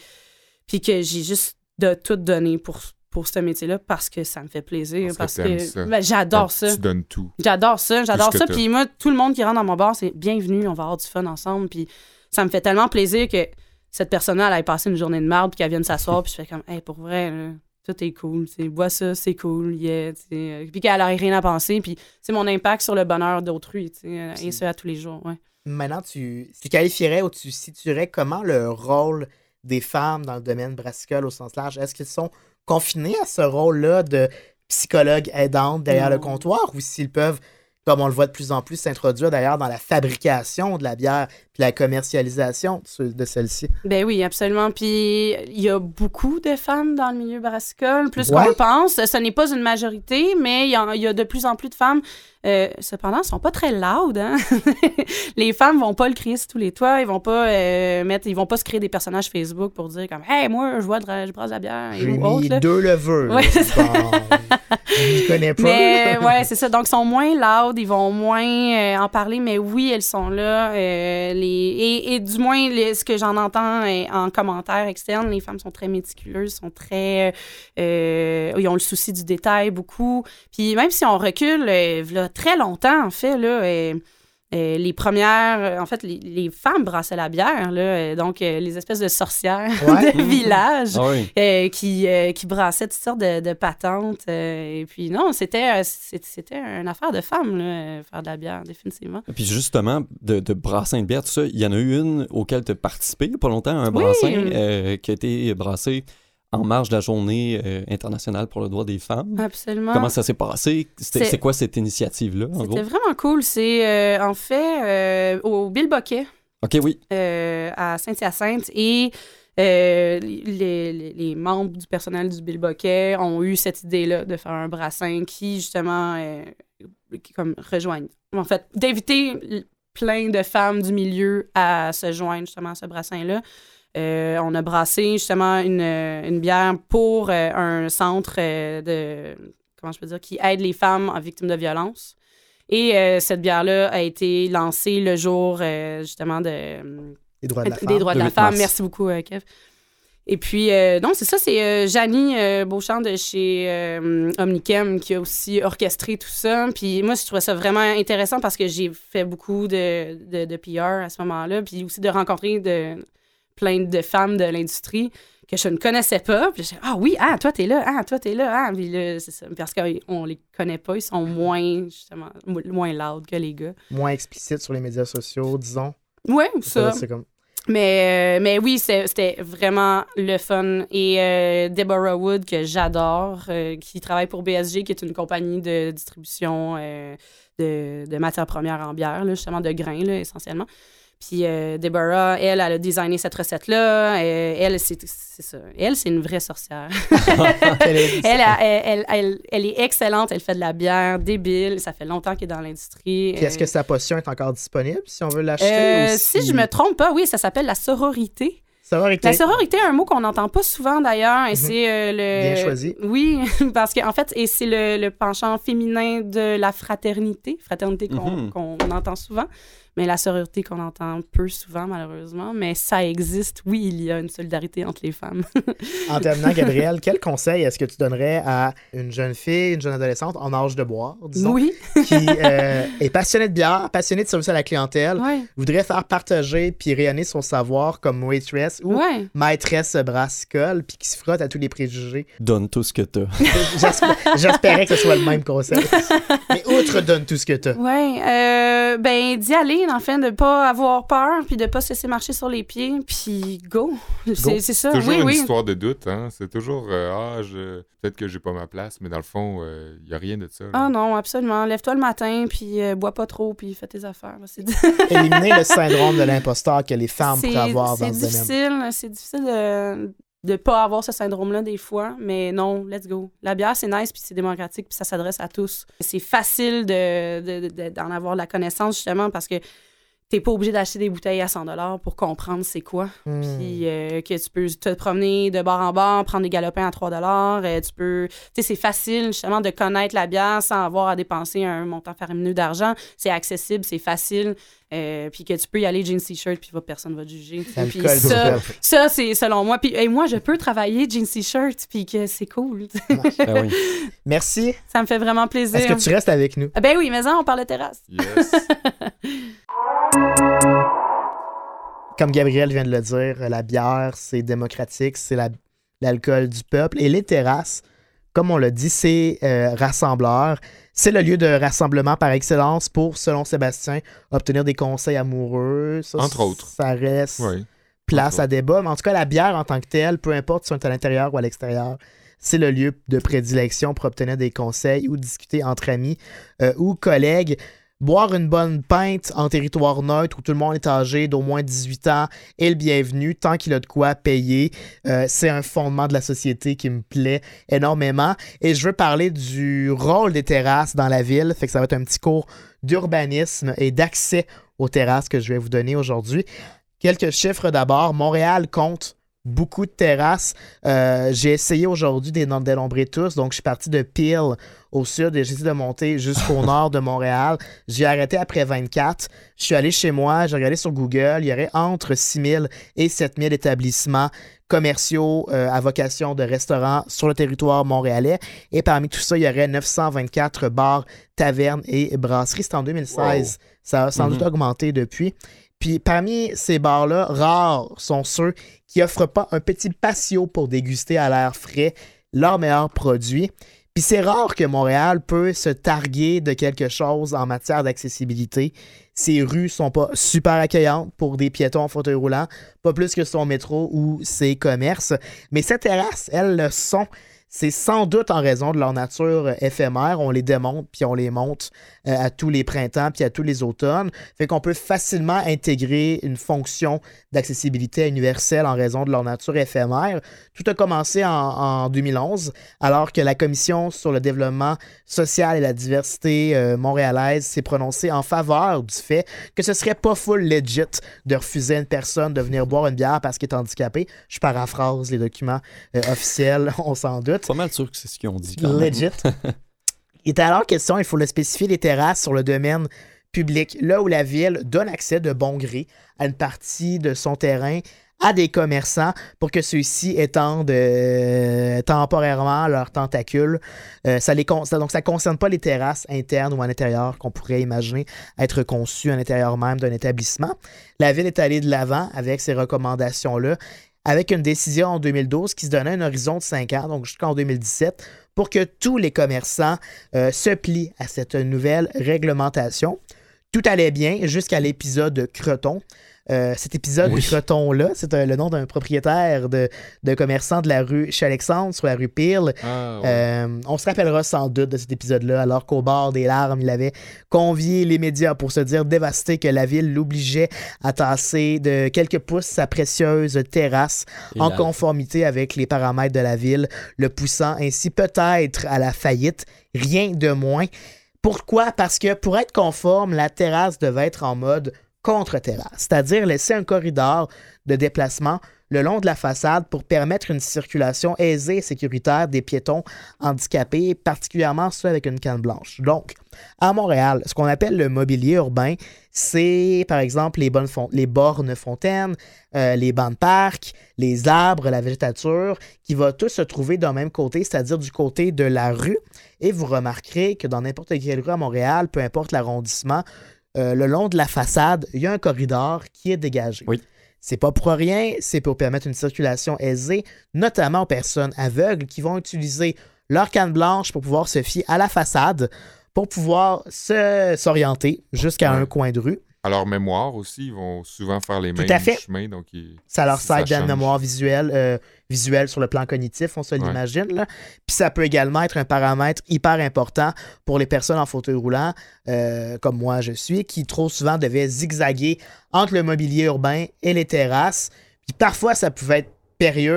puis que j'ai juste de tout donné pour, pour ce métier-là parce que ça me fait plaisir. Parce que Parce ben, j'adore Tu ça. donnes tout. J'adore ça, j'adore ça. Puis moi, tout le monde qui rentre dans mon bar, c'est bienvenue, on va avoir du fun ensemble. Puis ça me fait tellement plaisir que cette personne-là, elle ait passé une journée de marde, puis qu'elle vienne s'asseoir, puis je fais comme, hey, pour vrai, là, tout est cool. Tu bois ça, c'est cool. Yeah, tu sais, euh, puis qu'elle n'a rien à penser. Puis c'est mon impact sur le bonheur d'autrui. Tu sais, euh, et ce à tous les jours. Ouais. Maintenant, tu, tu qualifierais ou tu situerais comment le rôle des femmes dans le domaine brassicole au sens large? Est-ce qu'ils sont confinés à ce rôle-là de psychologue aidante derrière le Non. comptoir ou s'ils peuvent, comme on le voit de plus en plus, s'introduire d'ailleurs dans la fabrication de la bière puis la commercialisation de ce- de celle-ci? Ben oui, absolument. Puis il y a beaucoup de femmes dans le milieu brassicole, plus Ouais. qu'on le pense. Ce n'est pas une majorité, mais il y, en- il y a de plus en plus de femmes. Euh, cependant, elles sont pas très loud. Hein? les femmes vont pas le crier sur tous les toits. Ils vont pas euh, mettre, ils vont pas se créer des personnages Facebook pour dire comme, hey, moi, je vois, de, je brasse de la bière J'ai autre. mis là. deux leveux. là. Ouais. Bon, je ne connais pas. Mais ouais, c'est ça. Donc, ils sont moins loud, ils vont moins euh, en parler, mais oui, elles sont là. les... et, du moins, ce que j'en entends euh, en commentaires externes, les femmes sont très méticuleuses, sont très. euh, ils ont le souci du détail beaucoup. Puis même si on recule, euh, v'là très longtemps, en fait, là. Euh, les premières, euh, en fait, les, les femmes brassaient la bière, là, euh, donc euh, les espèces de sorcières Ouais. de village Ah oui. euh, qui, qui brassaient toutes sortes de, de patentes. et puis non, c'était c'était une affaire de femmes, là, faire de la bière, définitivement. Puis justement, de, de brassin de bière, tout ça, il y en a eu une auquel tu as participé il y a pas longtemps, un brassin qui a été brassé en marge de la journée euh, internationale pour le droit des femmes. Absolument. Comment ça s'est passé? C'est- quoi cette initiative-là? C'était vraiment cool. C'est euh, en fait euh, au Bill Boquet OK, oui. à Saint-Hyacinthe et les, les- les membres du personnel du Bill Boquet ont eu cette idée-là de faire un brassin qui, justement, qui, comme rejoignent. En fait, d'inviter plein de femmes du milieu à se joindre justement à ce brassin-là. Euh, on a brassé justement une, une bière pour euh, un centre euh, de comment je peux dire qui aide les femmes en victimes de violence. Et euh, cette bière-là a été lancée le jour euh, justement de Les droits de la des femme. droits de la 8 femme. mars. Merci beaucoup, euh, Kev. Et puis, euh, non, c'est ça, c'est euh, Janie euh, Beauchamp de chez euh, Omnichem qui a aussi orchestré tout ça. Puis moi, je trouvais ça vraiment intéressant parce que j'ai fait beaucoup de, de, de PR à ce moment-là, puis aussi de rencontrer de, plein de femmes de l'industrie que je ne connaissais pas. Puis j'ai ah oui, ah, toi, t'es là, ah, toi, t'es là, ah, puis là, c'est ça. Parce qu'on les connaît pas, ils sont moins, justement, mo- moins loud que les gars. Moins explicite sur les médias sociaux, disons. Ouais, ça. C'est comme... Mais, euh, mais oui, c'était vraiment le fun. Et euh, Deborah Wood, que j'adore, euh, qui travaille pour BSG, qui est une compagnie de distribution de, de matières premières en bière, là, justement de grains, là, essentiellement. Puis euh, Deborah, elle, elle a designé cette recette-là. Euh, elle, c'est ça. Elle, c'est une vraie sorcière. Est- elle, a- elle, elle, elle, elle est excellente. Elle fait de la bière débile. Ça fait longtemps qu'elle est dans l'industrie. Puis est-ce que Euh, sa potion est encore disponible si on veut l'acheter? euh, ou si je me trompe pas, oui, ça s'appelle la sororité. Avec La sororité est un mot qu'on n'entend pas souvent d'ailleurs, et Mhm. c'est euh, le. Bien choisi. Oui, parce qu'en fait, et c'est le, le penchant féminin de la fraternité, fraternité qu'on Mhm. qu'on entend souvent, mais la sororité qu'on entend peu souvent malheureusement, mais ça existe. Oui, il y a une solidarité entre les femmes. En terminant, Gabriel, quel conseil est-ce que tu donnerais à une jeune fille, une jeune adolescente en âge de boire, disons, oui, qui euh, est passionnée de bière, passionnée de service à la clientèle, ouais, voudrait faire partager puis rayonner son savoir comme waitress ou ouais. maîtresse brassicole puis qui se frotte à tous les préjugés? Donne tout ce que t'as. J'espère- J'espérais que ce soit le même conseil. Mais outre, donne tout ce que t'as. Ouais, euh, ben d'y aller, en fait, de pas avoir peur, puis de pas se laisser marcher sur les pieds, puis go. C'est c'est ça. Toujours oui, une oui. histoire de doute, hein. C'est toujours euh, ah, je... peut-être que j'ai pas ma place, mais dans le fond, il n'y a rien de ça. là. Ah non, absolument. Lève-toi le matin, puis euh, bois pas trop, puis fais tes affaires. là. C'est Éliminer le syndrome de l'imposteur que les femmes c'est- pourraient avoir c'est dans ce domaine. difficile, c'est difficile de de pas avoir ce syndrome-là des fois, mais non, let's go. La bière, c'est nice, puis c'est démocratique, puis ça s'adresse à tous. C'est facile de, de- de- d'en avoir la connaissance, justement, parce que t'es pas obligé d'acheter des bouteilles à 100 pour comprendre c'est quoi. Hmm. Puis euh, que tu peux te promener de bar en bar, prendre des galopins à 3 euh, Tu peux. Tu sais, c'est facile justement de connaître la bière sans avoir à dépenser un montant faramineux d'argent. C'est accessible, c'est facile. euh, puis que tu peux y aller jeans t-shirt, puis va- personne va te juger. Puis ça, c'est- ça c'est selon moi. Puis hey, moi, je peux travailler jeans t-shirt, puis que c'est cool. sais. Ben oui. Merci. ça me fait vraiment plaisir. Est-ce que tu restes avec nous? Ah Ben oui, mais ça, on parle de terrasse. Yes. Comme Gabriel vient de le dire, la bière, c'est démocratique, c'est la l'alcool du peuple. Et les terrasses, comme on l'a dit, c'est euh, rassembleur. C'est le lieu de rassemblement par excellence pour, selon Sébastien, obtenir des conseils amoureux. Ça, Entre autres. Ça reste Oui. place Entre à débat. Mais en tout cas, la bière en tant que telle, peu importe si on est à l'intérieur ou à l'extérieur, c'est le lieu de prédilection pour obtenir des conseils ou discuter entre amis euh, ou collègues. Boire une bonne pinte en territoire neutre où tout le monde est âgé d'au moins 18 ans est le bienvenu tant qu'il a de quoi payer. Euh, c'est un fondement de la société qui me plaît énormément. Et je veux parler du rôle des terrasses dans la ville. Fait ça va être un petit cours d'urbanisme et d'accès aux terrasses que je vais vous donner aujourd'hui. Quelques chiffres d'abord. Montréal compte beaucoup de terrasses. Euh, j'ai essayé aujourd'hui des noms dénombrer tous. Donc, je suis parti de Peel au sud et j'ai essayé de monter jusqu'au nord de Montréal. J'ai arrêté après 24. Je suis allé chez moi, j'ai regardé sur Google. Il y aurait entre 6000 et 7000 établissements commerciaux euh, à vocation de restaurants sur le territoire montréalais. Et parmi tout ça, il y aurait 924 bars, tavernes et brasseries. C'est en 2016. Ça a sans doute augmenté depuis. Puis parmi ces bars-là, rares sont ceux qui offrent pas un petit patio pour déguster à l'air frais leurs meilleurs produits. Puis c'est rare que Montréal peut se targuer de quelque chose en matière d'accessibilité. Ses rues sont pas super accueillantes pour des piétons en fauteuil roulant, pas plus que son métro ou ses commerces. Mais ces terrasses, elles le sont. C'est sans doute en raison de leur nature euh, éphémère. On les démonte puis on les monte euh, à tous les printemps puis à tous les automnes. Fait qu'on peut facilement intégrer une fonction d'accessibilité universelle en raison de leur nature éphémère. Tout a commencé en, en 2011, alors que la Commission sur le développement social et la diversité euh, montréalaise s'est prononcée en faveur du fait que ce serait pas full legit de refuser à une personne de venir boire une bière parce qu'elle est handicapée. Je paraphrase les documents officiels, on s'en doute. Pas mal sûr que c'est ce qu'ils ont dit. quand même. Legit. Il est alors question, il faut le spécifier, les terrasses sur le domaine public, là où la ville donne accès de bon gré à une partie de son terrain à des commerçants pour que ceux-ci étendent euh, temporairement leurs tentacules. Euh, ça les con- ça- donc, ça ne concerne pas les terrasses internes ou à l'intérieur qu'on pourrait imaginer être conçues à l'intérieur même d'un établissement. La ville est allée de l'avant avec ces recommandations-là avec une décision en 2012 qui se donnait un horizon de 5 ans, donc jusqu'en 2017, pour que tous les commerçants euh, se plient à cette nouvelle réglementation. Tout allait bien jusqu'à l'épisode Creton. Euh, cet épisode Oui. de Creton-là, c'est le nom d'un propriétaire de, de commerçant de la rue chez Alexandre, sur la rue Peel. Ah, ouais. Euh, on se rappellera sans doute de cet épisode-là, alors qu'au bord des larmes, il avait convié les médias pour se dire dévasté que la ville l'obligeait à tasser de quelques pouces sa précieuse terrasse Et en conformité avec les paramètres de la ville, le poussant ainsi peut-être à la faillite, rien de moins. Pourquoi? Parce que pour être conforme, la terrasse devait être en mode contre-terrasse, c'est-à-dire laisser un corridor de déplacement le long de la façade pour permettre une circulation aisée et sécuritaire des piétons handicapés, particulièrement ceux avec une canne blanche. Donc, à Montréal, ce qu'on appelle le mobilier urbain, c'est par exemple les, bornes fontaines, euh, les bancs de parc, les arbres, la végétature, qui va tous se trouver d'un même côté, c'est-à-dire du côté de la rue. Et vous remarquerez que dans n'importe quelle rue à Montréal, peu importe l'arrondissement, euh, le long de la façade, il y a un corridor qui est dégagé. Oui. C'est pas pour rien, c'est pour permettre une circulation aisée, notamment aux personnes aveugles qui vont utiliser leur canne blanche pour pouvoir se fier à la façade, pour pouvoir s'orienter jusqu'à Ouais. un coin de rue. À leur mémoire aussi, ils vont souvent faire les Tout mêmes à fait. chemins. Donc ils- Ça leur sert change. mémoire visuelle, euh, visuelle sur le plan cognitif, on se l'imagine. Puis ça peut également être un paramètre hyper important pour les personnes en fauteuil roulant, euh, comme moi je suis, qui trop souvent devaient zigzaguer entre le mobilier urbain et les terrasses. Puis parfois, ça pouvait être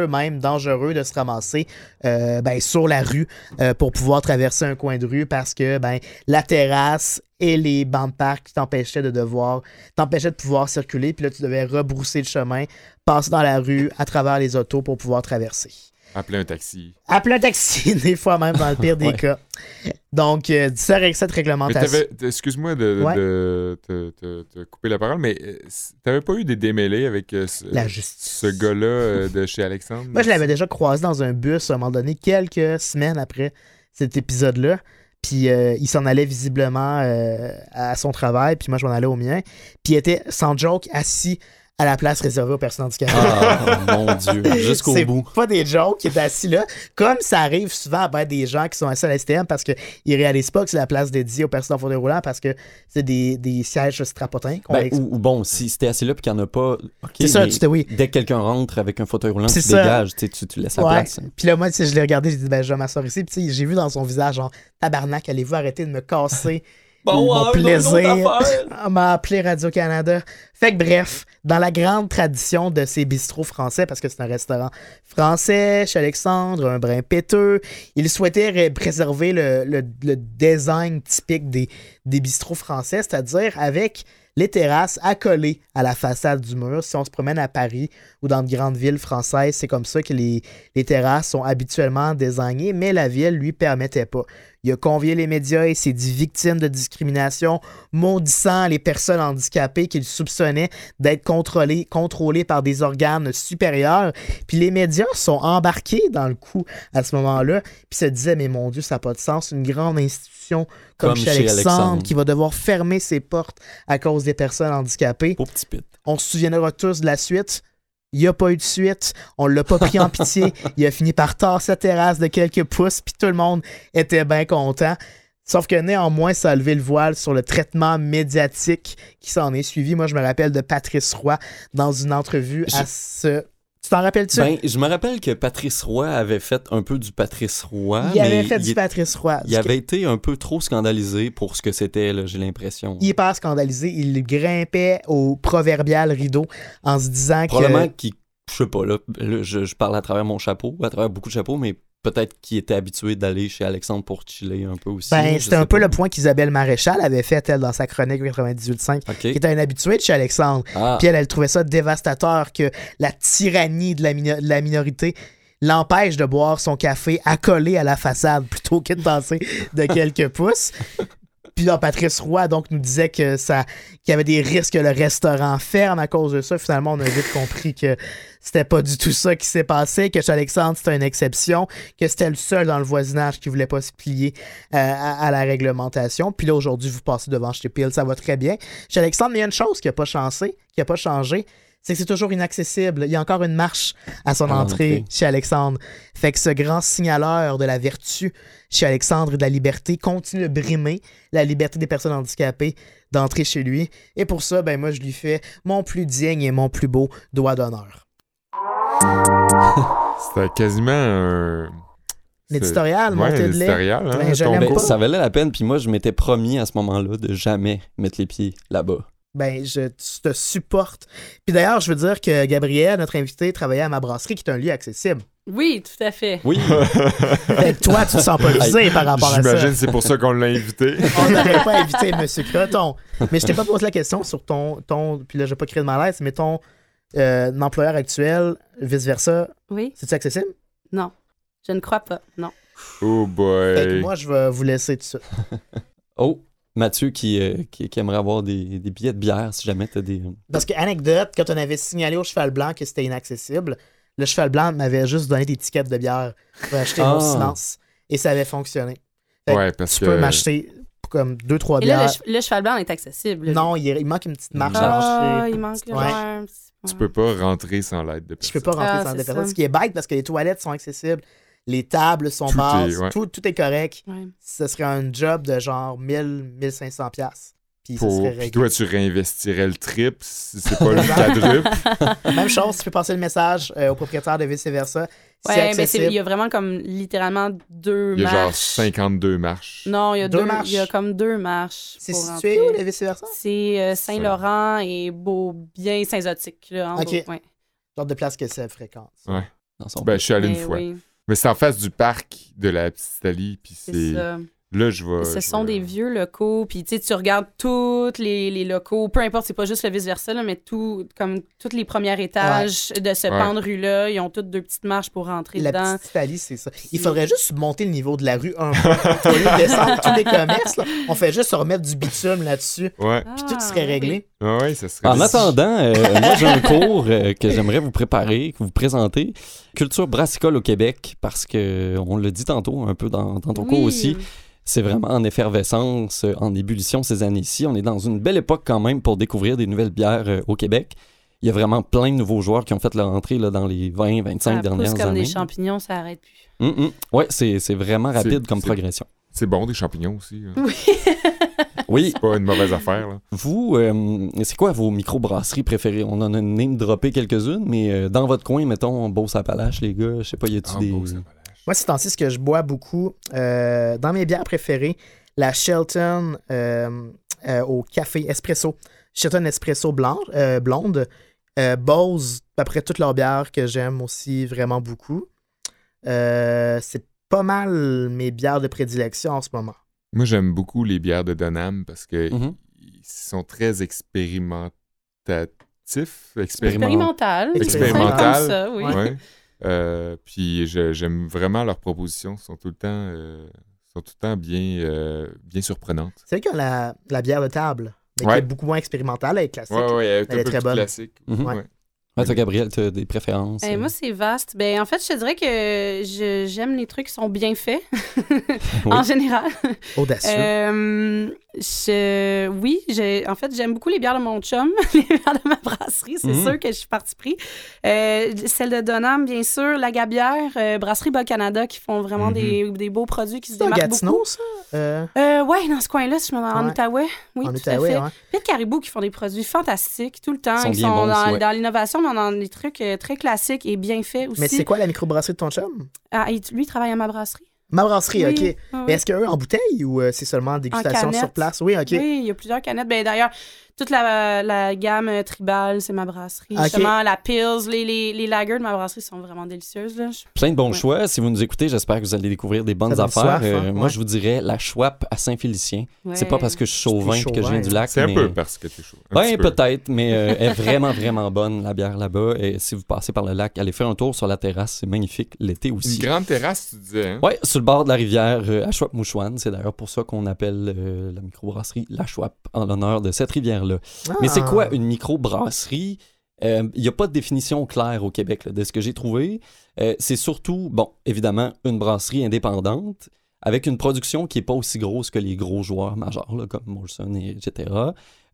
même dangereux de se ramasser euh, ben, sur la rue euh, pour pouvoir traverser un coin de rue parce que ben, la terrasse et les bancs de parc t'empêchaient de devoir t'empêchaient de pouvoir circuler. Puis là tu devais rebrousser le chemin passer dans la rue à travers les autos pour pouvoir traverser Appeler un taxi. appeler un taxi des fois même dans le pire des Ouais. cas donc euh, ça avec cette réglementation excuse-moi de, Ouais. de couper la parole, mais euh, t'avais pas eu des démêlés avec euh, ce, gars-là euh, de chez Alexandre? Moi, je l'avais déjà croisé dans un bus à un moment donné, quelques semaines après cet épisode-là. Puis euh, il s'en allait visiblement euh, à son travail, puis moi, je m'en allais au mien. Puis il était, sans joke, assis à la place réservée aux personnes handicapées. Ah, mon Dieu, jusqu'au c'est bout. pas des jokes qui est assis là. Comme ça arrive souvent à ben, des gens qui sont assis à l'STM parce qu'ils réalisent pas que c'est la place dédiée aux personnes en fauteuil roulant parce que c'est des, des sièges strapotins. Ben, ou, ou bon, si c'était assis là puis qu'il n'y en a pas, ok, c'est ça, tu oui. dès que quelqu'un rentre avec un fauteuil roulant, tu C'est ça. dégages, tu, tu, laisses la Ouais. place. Puis là, moi, je l'ai regardé, j'ai dit, ben, je vais m'asseoir ici. Puis j'ai vu dans son visage, genre, tabarnak, allez-vous arrêter de me casser mon plaisir? à m'a appelé Radio-Canada. Fait que bref, dans la grande tradition de ces bistrots français, parce que c'est un restaurant français, chez Alexandre, un brin péteux, il souhaitait ré- préserver le, design typique des, des bistrots français, c'est-à-dire avec les terrasses accolées à la façade du mur. Si on se promène à Paris ou dans de grandes villes françaises, c'est comme ça que les, les terrasses sont habituellement désignées, mais la ville lui permettait pas. Il a convié les médias et s'est dit victime de discrimination, maudissant les personnes handicapées qu'il soupçonnait d'être contrôlées, contrôlées par des organes supérieurs. Puis les médias sont embarqués dans le coup à ce moment-là, puis se disaient, mais mon Dieu, ça n'a pas de sens. Une grande institution comme, Comme chez, chez Alexandre, Alexandre. qui va devoir fermer ses portes à cause des personnes handicapées. Au petit pit. On se souviendra tous de la suite. Il n'y a pas eu de suite. On l'a pas pris en pitié. Il a fini par tasser sa terrasse de quelques pouces, puis tout le monde était bien content. Sauf que néanmoins, ça a levé le voile sur le traitement médiatique qui s'en est suivi. Moi, je me rappelle de Patrice Roy dans une entrevue à ce. Tu t'en rappelles-tu? Ben, je me rappelle que Patrice Roy avait fait un peu du Patrice Roy. il avait fait il, du Patrice Roy. il avait été un peu trop scandalisé pour ce que c'était, j'ai l'impression. hyper scandalisé. Il grimpait au proverbial rideau en se disant que. Probablement qu'il, je sais pas, là, là, je, je parle à travers mon chapeau, à travers beaucoup de chapeaux, mais peut-être qu'il était habitué d'aller chez Alexandre pour chiller un peu aussi. Ben, c'était un peu pas. le point qu'Isabelle Maréchal avait fait, elle, dans sa chronique 98.5, OK. qui était une habituée de chez Alexandre. Ah, Puis elle, elle trouvait ça dévastateur que la tyrannie de la, mino- de la minorité l'empêche de boire son café accolé à la façade plutôt que de danser de quelques pouces. Puis là, Patrice Roy donc nous disait que ça qu'il y avait des risques que le restaurant ferme à cause de ça. Finalement, on a vite compris que c'était pas du tout ça qui s'est passé, que chez Alexandre, c'était une exception, que c'était le seul dans le voisinage qui voulait pas se plier euh, à, la réglementation. Puis là, aujourd'hui, vous passez devant chez Peel, ça va très bien. Chez Alexandre, il y a une chose qui a pas changé, qui a pas changé, c'est que c'est toujours inaccessible. Il y a encore une marche à son À entrée chez Alexandre. Fait que ce grand signaleur de la vertu chez Alexandre et de la liberté continue de brimer la liberté des personnes handicapées d'entrer chez lui. Et pour ça, ben moi, je lui fais mon plus digne et mon plus beau doigt d'honneur. C'était quasiment un. L'éditorial, ouais, de lait. éditorial, hein, Ben, pas. ça valait la peine, puis moi, je m'étais promis à ce moment-là de jamais mettre les pieds là-bas. Ben, je te supporte. Puis d'ailleurs, je veux dire que Gabriel, notre invité, travaillait à ma brasserie, qui est un lieu accessible. Oui, tout à fait. Oui, que toi, tu te sens pas visé par rapport à ça. J'imagine c'est pour ça qu'on l'a invité. On n'aurait pas invité M. Creton. Mais je t'ai pas posé la question sur ton, ton puis là, je vais pas créer de malaise, mais ton euh, employeur actuel, vice-versa, Oui? c'est-tu accessible? Non. Je ne crois pas. Non. Oh Fait que boy. moi, je vais vous laisser tout ça. Oh, Mathieu qui, euh, qui, qui aimerait avoir des, des billets de bière si jamais t'as des. Parce que, anecdote, quand on avait signalé au cheval blanc que c'était inaccessible, le cheval blanc m'avait juste donné des tickets de bière pour acheter mon Ah. silence. Et ça avait fonctionné. Fait Ouais, parce Tu que. peux m'acheter comme deux, trois Et là, bières. le, che- le cheval blanc est accessible. Non, il, il manque une petite marche Ah, Ah, il manque le Ouais. Tu peux pas rentrer sans l'aide de Je personne. peux pas rentrer Ah, sans c'est défense. ça. Ce qui est bête parce que les toilettes sont accessibles, les tables sont Tout basses, est- ouais. tout, tout est correct. Ouais. Ce serait un job de genre 1000, 1500 pièces. Puis ça Puis réglé. toi, tu réinvestirais le trip, si c'est pas le quadruple. Même chose, tu peux passer le message euh, au propriétaire de vice-versa. Ouais, mais il y a vraiment comme littéralement deux Il y a marches. genre 52 marches. Non, il y a Deux deux, marches. Il y a comme deux marches. C'est situé rentrer. où, le vice-versa? C'est euh, Saint-Laurent et Beaubien, Saint-Zotique. Là, en Ok. bas, ouais. Genre de place que c'est fréquente. Ouais. Dans son... Ben, je suis allé une Mais fois. oui, Mais c'est en face du parc de la petite Italie, puis c'est. Là, je vais... Ce je sont vais- des vieux locaux, puis tu sais, tu regardes tous les, les locaux, peu importe, c'est pas juste le vice-versa, mais tout, comme tous les premiers étages de ce Ouais. pan de rue-là, ils ont toutes deux petites marches pour rentrer La dedans. petite Italie, c'est ça. Il faudrait juste monter le niveau de la rue un peu. Au lieu de descendre tous les commerces, là, on fait juste remettre du bitume là-dessus. Ouais, Puis tout Ah, serait oui. réglé. ouais, ouais, ça serait... En attendant, euh, moi j'ai un cours euh, que j'aimerais vous préparer, que vous présenter. Culture brassicole au Québec, parce que on l'a dit tantôt, un peu dans, dans ton cours aussi. C'est vraiment en effervescence, euh, en ébullition ces années-ci. On est dans une belle époque quand même pour découvrir des nouvelles bières euh, au Québec. il y a vraiment plein de nouveaux joueurs qui ont fait leur entrée là, dans les 20, 25 Ça dernières pousse comme années. des champignons, ça arrête plus. Hum, hum. Ouais, c'est c'est vraiment rapide comme progression. C'est bon, des champignons aussi. hein. Oui. Oui, C'est pas une mauvaise affaire. Là. vous, euh, c'est quoi vos microbrasseries préférées? On en a name droppé quelques-unes, mais euh, dans votre coin, mettons, Beauce-Appalaches, les gars, je sais pas, y a-tu Ah, des... Moi, c'est temps-ci ce que je bois beaucoup. euh, dans mes bières préférées, la Shelton euh, euh, au café espresso. Shelton espresso blanc, euh, blonde. Euh, Bose, après toutes leurs bières que j'aime aussi vraiment beaucoup. Euh, c'est pas mal mes bières de prédilection en ce moment. Moi, j'aime beaucoup les bières de Donham parce que Mhm. ils sont très expérimentatifs. Expériment- Expérimental. Expérimental. C'est comme ça, oui. Ouais. Euh, puis j'aime vraiment leurs propositions. sont tout le temps, euh, sont tout le temps bien, euh, bien surprenantes. C'est vrai que la, la bière de table, mais qui Ouais. est beaucoup moins expérimentale, elle est classique. Ouais, ouais, elle est Elle un est peu très plus bonne. classique. Ouais. Ouais, toi, Gabriel, tu as des préférences? Eh, euh? moi, c'est vaste. Ben, en fait, je te dirais que je- j'aime les trucs qui sont bien faits, Oui. en général. Audacieux. Euh, je- oui, j'ai- en fait, j'aime beaucoup les bières de mon chum, les bières de ma brasserie, c'est Mhm. sûr que je suis parti pris. Euh, celle de Donham, bien sûr, la Gabière, euh, Brasserie Bas-Canada, qui font vraiment Mhm. des, des beaux produits qui se démarquent Gatineau, beaucoup. ça? Euh, Euh, ouais, dans ce coin-là, si je me demande, en Ouais. Outaouais. Oui, en tout Outaouais, à fait. ouais. Pet Caribou qui font des produits fantastiques tout le temps. Ils sont Ils sont bons dans, aussi, ouais. dans l'innovation, mais dans des trucs euh, très classiques et bien faits aussi. Mais c'est quoi la microbrasserie de ton chum? Ah, lui, il travaille à ma brasserie. Ma brasserie, Oui, ok. oui, Mais oui. est-ce qu'il y a eux en bouteille ou euh, c'est seulement dégustation sur place? Oui, ok. Oui, il y a plusieurs canettes. Ben, D'ailleurs, toute la, la gamme euh, tribale, c'est ma brasserie. Ok. Justement, la Pils, les, les, les lagers de ma brasserie sont vraiment délicieuses. Là. Je- Plein de bons Ouais. choix. Si vous nous écoutez, j'espère que vous allez découvrir des bonnes affaires. soif, hein? Euh, Moi, je vous dirais la Schwab à Saint-Félicien. C'est Ouais. pas parce que je suis chauvin et que je viens du chauvin, lac. C'est un mais... peu parce que. Un Ouais, petit peu. peut-être, mais euh, elle est vraiment, vraiment bonne, la bière là-bas. Et si vous passez par le lac, allez faire un tour sur la terrasse. C'est magnifique l'été Une aussi. grande terrasse, tu disais. Hein? Ouais, sur le bord de la rivière euh, à Chouap-Mouchouane. C'est d'ailleurs pour ça qu'on appelle euh, la microbrasserie La Chouap en l'honneur de cette Mais c'est Ah. quoi une microbrasserie? Il n'y a pas de définition claire au Québec là, de ce que j'ai trouvé. Euh, c'est surtout, bon, évidemment, une brasserie indépendante avec une production qui n'est pas aussi grosse que les gros joueurs majeurs, là, comme Molson, et etc.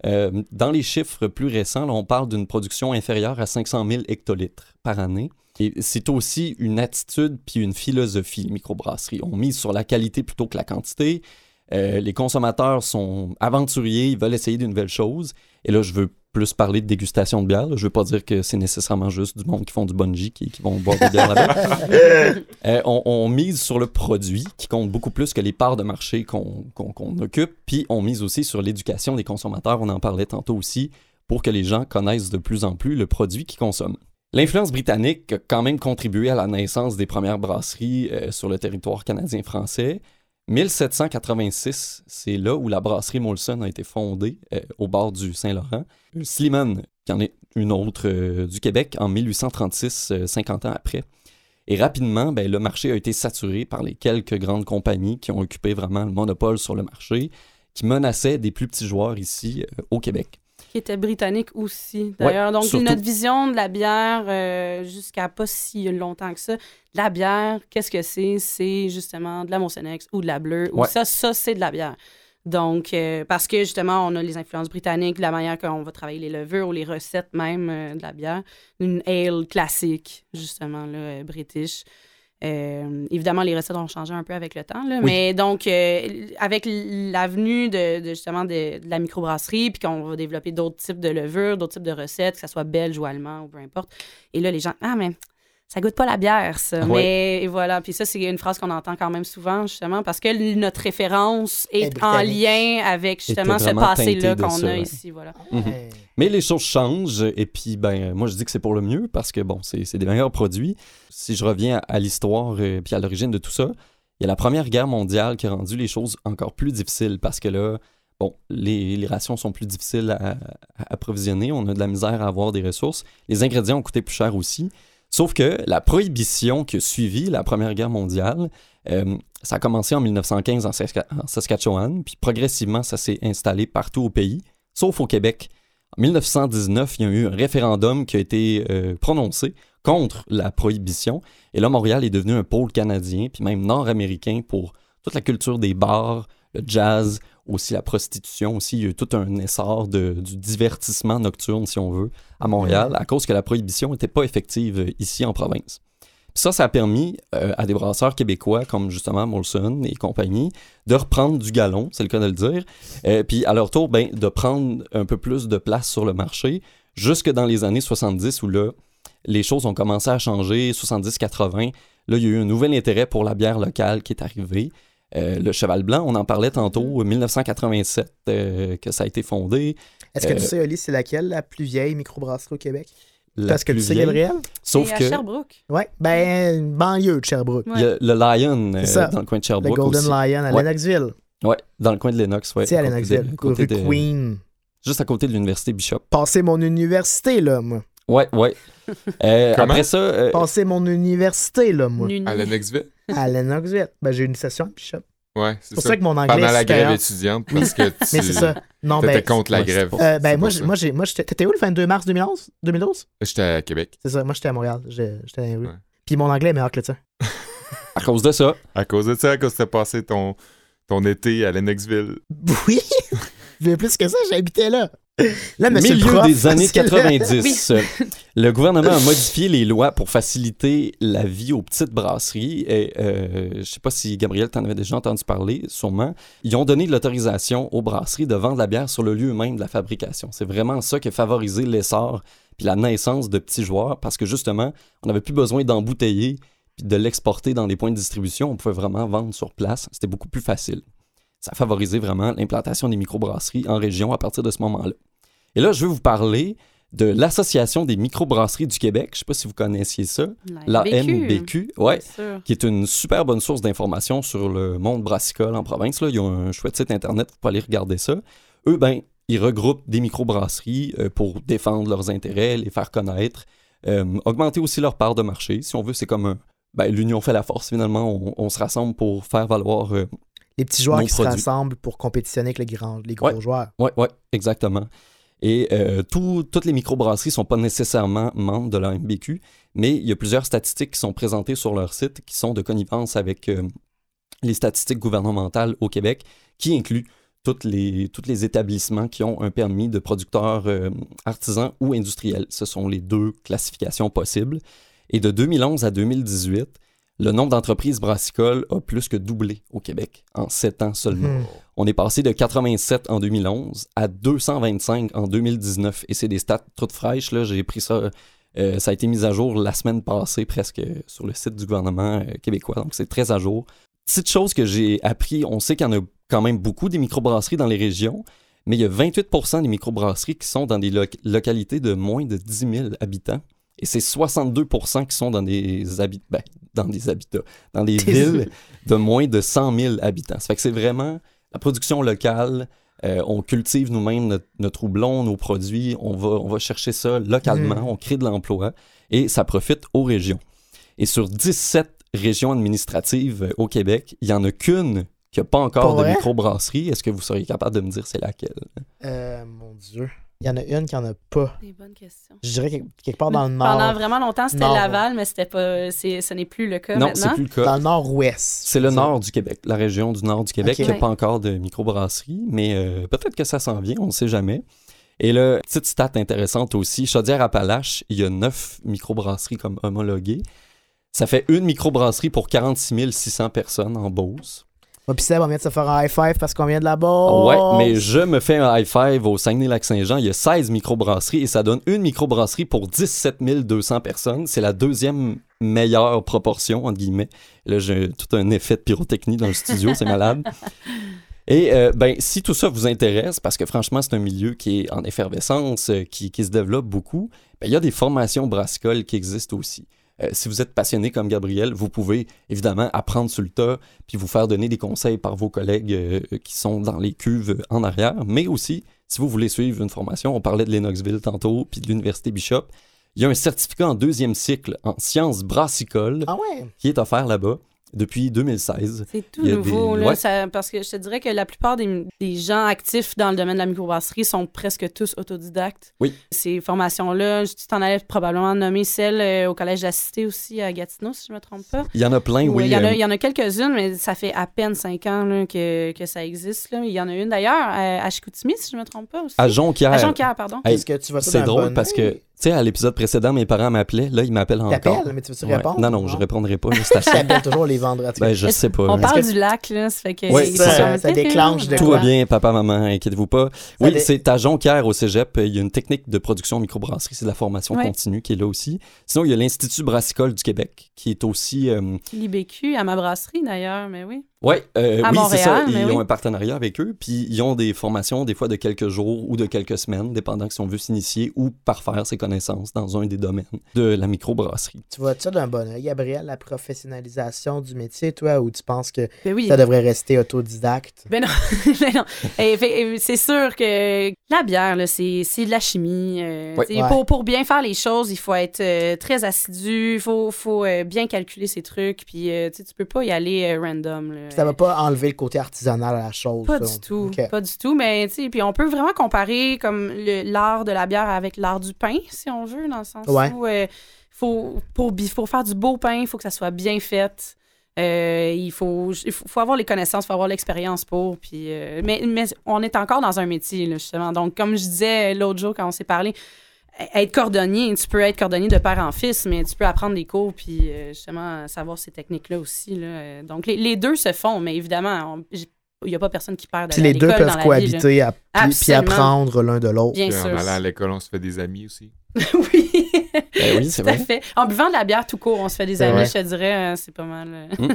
Euh, dans les chiffres plus récents, là, on parle d'une production inférieure à 500 000 hectolitres par année. Et c'est aussi une attitude puis une philosophie, microbrasserie. On mise sur la qualité plutôt que la quantité. Euh, les consommateurs sont aventuriers, ils veulent essayer de nouvelles choses. Et là, je veux plus parler de dégustation de bière. là. Je veux pas dire que c'est nécessairement juste du monde qui font du bungee qui, qui vont boire des bières là-bas. Euh, on, on mise sur le produit qui compte beaucoup plus que les parts de marché qu'on occupe. Puis on mise aussi sur l'éducation des consommateurs. On en parlait tantôt aussi pour que les gens connaissent de plus en plus le produit qu'ils consomment. L'influence britannique a quand même contribué à la naissance des premières brasseries euh, sur le territoire canadien-français. 1786, c'est là où la brasserie Molson a été fondée, euh, au bord du Saint-Laurent. Slimane, qui en est une autre euh, du Québec, en 1836, euh, 50 ans après. Et rapidement, ben, le marché a été saturé par les quelques grandes compagnies qui ont occupé vraiment le monopole sur le marché, qui menaçaient des plus petits joueurs ici euh, au Québec. Qui était britannique aussi, d'ailleurs. Donc, surtout. notre vision de la bière, euh, jusqu'à pas si longtemps que ça, la bière, qu'est-ce que c'est? C'est justement de la Monsenex ou de la bleue. Ou ça, ça, c'est de la bière. Donc, euh, parce que justement, on a les influences britanniques, la manière qu'on va travailler les levures ou les recettes même euh, de la bière. Une ale classique, justement, là, british. Euh, évidemment, les recettes ont changé un peu avec le temps, là, Oui. mais donc, euh, avec l'avenue de, de, justement de, de la microbrasserie, puis qu'on va développer d'autres types de levures, d'autres types de recettes, que ce soit belge ou allemand ou peu importe. Et là, les gens, ah, mais ça goûte pas la bière, ça. Ouais. Mais et voilà. Puis ça, c'est une phrase qu'on entend quand même souvent, justement, parce que notre référence est, en lien avec justement ce passé-là qu'on ça, a ouais. ici. Voilà. Mhm. Ouais. Mais les choses changent et puis ben moi je dis que c'est pour le mieux parce que bon c'est c'est des meilleurs produits. Si je reviens à, à l'histoire et puis à l'origine de tout ça, il y a la Première Guerre mondiale qui a rendu les choses encore plus difficiles parce que là bon les, les rations sont plus difficiles à, à approvisionner, on a de la misère à avoir des ressources, les ingrédients ont coûté plus cher aussi. Sauf que la prohibition qui a suivi la Première Guerre mondiale, euh, ça a commencé en 1915 en, Saska- en Saskatchewan, puis progressivement ça s'est installé partout au pays, sauf au Québec. En 1919, il y a eu un référendum qui a été euh, prononcé contre la prohibition. Et là, Montréal est devenu un pôle canadien, puis même nord-américain pour toute la culture des bars, le jazz aussi la prostitution. Aussi, il y a eu tout un essor de, du divertissement nocturne, si on veut, à Montréal, à cause que la prohibition n'était pas effective euh, ici en province. Ça, ça a permis euh, à des brasseurs québécois comme justement Molson et compagnie de reprendre du galon, c'est le cas de le dire, euh, puis à leur tour, ben, de prendre un peu plus de place sur le marché, jusque dans les années 70 où là, les choses ont commencé à changer, 70-80. Là, il y a eu un nouvel intérêt pour la bière locale qui est arrivé. Euh, le Cheval Blanc, on en parlait tantôt, 1987 euh, que ça a été fondé. Est-ce que tu Euh, sais, Oli, c'est laquelle la plus vieille microbrasserie au Québec? La Parce que tu plus sais, vieille? Gabriel? Sauf Et à que Sherbrooke. Ouais, ben, une banlieue de Sherbrooke. le Lion euh, C'est ça. dans le coin de Le Sherbrooke Golden aussi. Lion à Ouais. Lennoxville. Ouais, dans le coin de Lennox, ouais. Tu sais, à côté Lennoxville. de- côté Rue Queen. Juste à côté de l'université Bishop. Passer mon université, là, moi. Ouais, ouais. Euh, Comment? après ça, euh, Passer mon université, là, moi. Nuni. À Lennoxville? À Lennoxville. Ben, j'ai une session à Bishop. Ouais, C'est c'est pour ça. ça que mon anglais Pendant est la grève étudiante, parce que tu Mais c'est ça. Non, étais ben, contre la grève. pour- euh, ben moi, moi, j'ai, moi, j'étais, t'étais où le 22 mars 2011? 2012? J'étais à Québec. C'est ça, moi, j'étais à Montréal. J'étais dans les rues. Ouais. Puis mon anglais est meilleur que le tien. à cause de ça, À cause de ça, à cause que t'as passé ton, ton été à Lennoxville. Oui! Mais plus que ça, j'habitais là. Là, milieu prof, des années parce que là- 90, euh, le gouvernement a modifié les lois pour faciliter la vie aux petites brasseries. Et, euh, je sais pas si Gabriel t'en avait déjà entendu parler, sûrement. Ils ont donné de l'autorisation aux brasseries de vendre la bière sur le lieu même de la fabrication. C'est vraiment ça qui a favorisé l'essor puis la naissance de petits joueurs parce que justement, on n'avait plus besoin d'embouteiller puis de l'exporter dans des points de distribution. On pouvait vraiment vendre sur place. C'était beaucoup plus facile. Ça a favorisé vraiment l'implantation des microbrasseries en région à partir de ce moment-là. Et là, je veux vous parler de l'Association des microbrasseries du Québec. Je ne sais pas si vous connaissiez ça. La MBQ, ouais, Bien sûr. qui est une super bonne source d'informations sur le monde brassicole en province. Là. Ils ont un chouette site internet, vous pouvez aller regarder ça. Eux, ben, ils regroupent des microbrasseries euh, pour défendre leurs intérêts, les faire connaître, euh, augmenter aussi leur part de marché. Si on veut, c'est comme un. Ben, l'union fait la force, finalement. On, on se rassemble pour faire valoir euh, Les petits joueurs Nos qui se rassemblent pour compétitionner avec les, grands, les gros Ouais. joueurs. Oui, oui, exactement. Et euh, tout- toutes les microbrasseries ne sont pas nécessairement membres de la MBQ, mais il y a plusieurs statistiques qui sont présentées sur leur site qui sont de connivence avec euh, les statistiques gouvernementales au Québec, qui incluent toutes les, tous les établissements qui ont un permis de producteur euh, artisan ou industriel. Ce sont les deux classifications possibles. Et de 2011 à 2018, le nombre d'entreprises brassicoles a plus que doublé au Québec en sept ans seulement. Hmm. On est passé de 87 en 2011 à 225 en 2019. Et c'est des stats toutes fraîches. Là. J'ai pris ça. euh, ça a été mis à jour la semaine passée, presque sur le site du gouvernement euh, québécois. Donc, c'est très à jour. Petite chose que j'ai appris, on sait qu'il y en a quand même beaucoup des microbrasseries dans les régions, mais il y a 28% des microbrasseries qui sont dans des loc- localités de moins de 10 000 habitants. Et c'est 62% qui sont dans des, ben, dans des habitats, dans des Des- villes de moins de 100 000 habitants. Ça fait que c'est vraiment la production locale. euh, on cultive nous-mêmes notre, notre houblon, nos produits. On va, on va chercher ça localement. Mm. On crée de l'emploi et ça profite aux régions. Et sur 17 régions administratives euh, au Québec, il n'y en a qu'une qui n'a pas encore Pour de microbrasserie. Est-ce que vous seriez capable de me dire c'est laquelle? Euh, mon Dieu. Il y en a une qui en a pas. Des bonnes questions. Je dirais quelque, quelque part dans le nord. Pendant vraiment longtemps, c'était. Laval, mais c'était pas, c'est, ce n'est plus le cas non, c'est plus le cas. Dans le nord-ouest. C'est le nord du Québec, la région du nord du Québec qui n'a Ouais. pas encore de microbrasserie, mais euh, peut-être que ça s'en vient, on ne sait jamais. Et là, petite stat intéressante aussi, Chaudière-Appalaches, il y a neuf microbrasseries comme homologuées. Ça fait une microbrasserie pour 46 600 personnes en Beauce. Moi, puis Seb, on vient de se faire un high five parce qu'on vient de là-bas. Ouais, mais je me fais un high five au Saguenay-Lac-Saint-Jean. Il y a 16 microbrasseries et ça donne une microbrasserie pour 17 200 personnes. C'est la deuxième meilleure proportion, entre guillemets. Là, j'ai tout un effet de pyrotechnie dans le studio, c'est malade. Et euh, ben, si tout ça vous intéresse, parce que franchement, c'est un milieu qui est en effervescence, euh, qui, qui se développe beaucoup, ben, il y a des formations brassicoles qui existent aussi. Euh, si vous êtes passionné comme Gabriel, vous pouvez évidemment apprendre sur le tas, puis vous faire donner des conseils par vos collègues euh, qui sont dans les cuves en arrière. Mais aussi, si vous voulez suivre une formation, on parlait de Lennoxville tantôt, puis de l'Université Bishop, il y a un certificat en deuxième cycle en sciences brassicoles Ah ouais? qui est offert là-bas. Depuis 2016. C'est tout nouveau, des- là, ouais. ça- parce que je te dirais que la plupart des, des gens actifs dans le domaine de la microbrasserie sont presque tous autodidactes. Oui. Ces formations-là, tu t'en allais probablement nommer celle euh, au Collège de la Cité aussi à Gatineau, si je me trompe pas. Il y en a plein, Oui, il y en a, euh, a quelques-unes, mais ça fait à peine cinq ans là, que, que ça existe. Là. Il y en a une d'ailleurs à, à Chicoutimi, si je me trompe pas aussi. à Jonquière. À Jonquière, pardon. Hey, Est-ce que tu vas C'est drôle parce que? Tu sais, à l'épisode précédent, mes parents m'appelaient. Là, ils m'appellent encore. T'appelles, mais tu veux-tu Ouais. répondre? Non, non, je répondrai pas. Je t'appelle toujours les vendredis. ben, je sais pas. On parle que- du lac, là, ça fait que... Ça, déclenche de Tout quoi? va bien, papa, maman, inquiétez-vous pas. Oui, dé- c'est à Jonquière, au cégep. Il y a une technique de production en microbrasserie. C'est de la formation Ouais. continue qui est là aussi. Sinon, il y a l'Institut brassicole du Québec, qui est aussi. euh, L'IBQ à ma brasserie, d'ailleurs, mais oui. Ouais, euh, À oui, c'est ça. Montréal, Ils ont un partenariat avec eux, puis ils ont des formations des fois de quelques jours ou de quelques semaines, dépendant si on veut s'initier ou parfaire ses connaissances dans un des domaines de la microbrasserie. Tu vois ça d'un bon œil, Gabriel, la professionnalisation du métier, toi, ou tu penses que Ben oui. ça devrait rester autodidacte? Ben non, ben non. Fait- et c'est sûr que la bière, là, c'est, c'est de la chimie. euh, Ouais. pour, pour bien faire les choses, il faut être euh, très assidu, il faut, faut euh, bien calculer ses trucs, puis euh, tu sais, tu peux pas y aller euh, random. là. Ça va pas enlever le côté artisanal à la chose. Pas ça. du tout, pas du tout, mais tu sais, puis on peut vraiment comparer comme l'art de la bière avec l'art du pain, si on veut, dans le sens Ouais. où euh, faut, pour, pour faire du beau pain, il faut que ça soit bien fait. Euh, il faut, il faut, faut avoir les connaissances, il faut avoir l'expérience pour. Puis, euh, mais, mais on est encore dans un métier, là, justement. Donc, comme je disais l'autre jour quand on s'est parlé, être cordonnier, tu peux être cordonnier de père en fils, mais tu peux apprendre des cours, puis euh, justement savoir ces techniques-là aussi. Là. Donc, les, les deux se font, mais évidemment, il n'y a pas personne qui perd Puis d'aller à les deux dans peuvent vie, cohabiter à- puis, puis apprendre l'un de l'autre. Bien Puis en sûr. allant à l'école, on se fait des amis aussi. oui. Ben oui, c'est vrai. fait. En buvant de la bière tout court, on se fait des amis, je te dirais, euh, c'est pas mal. euh.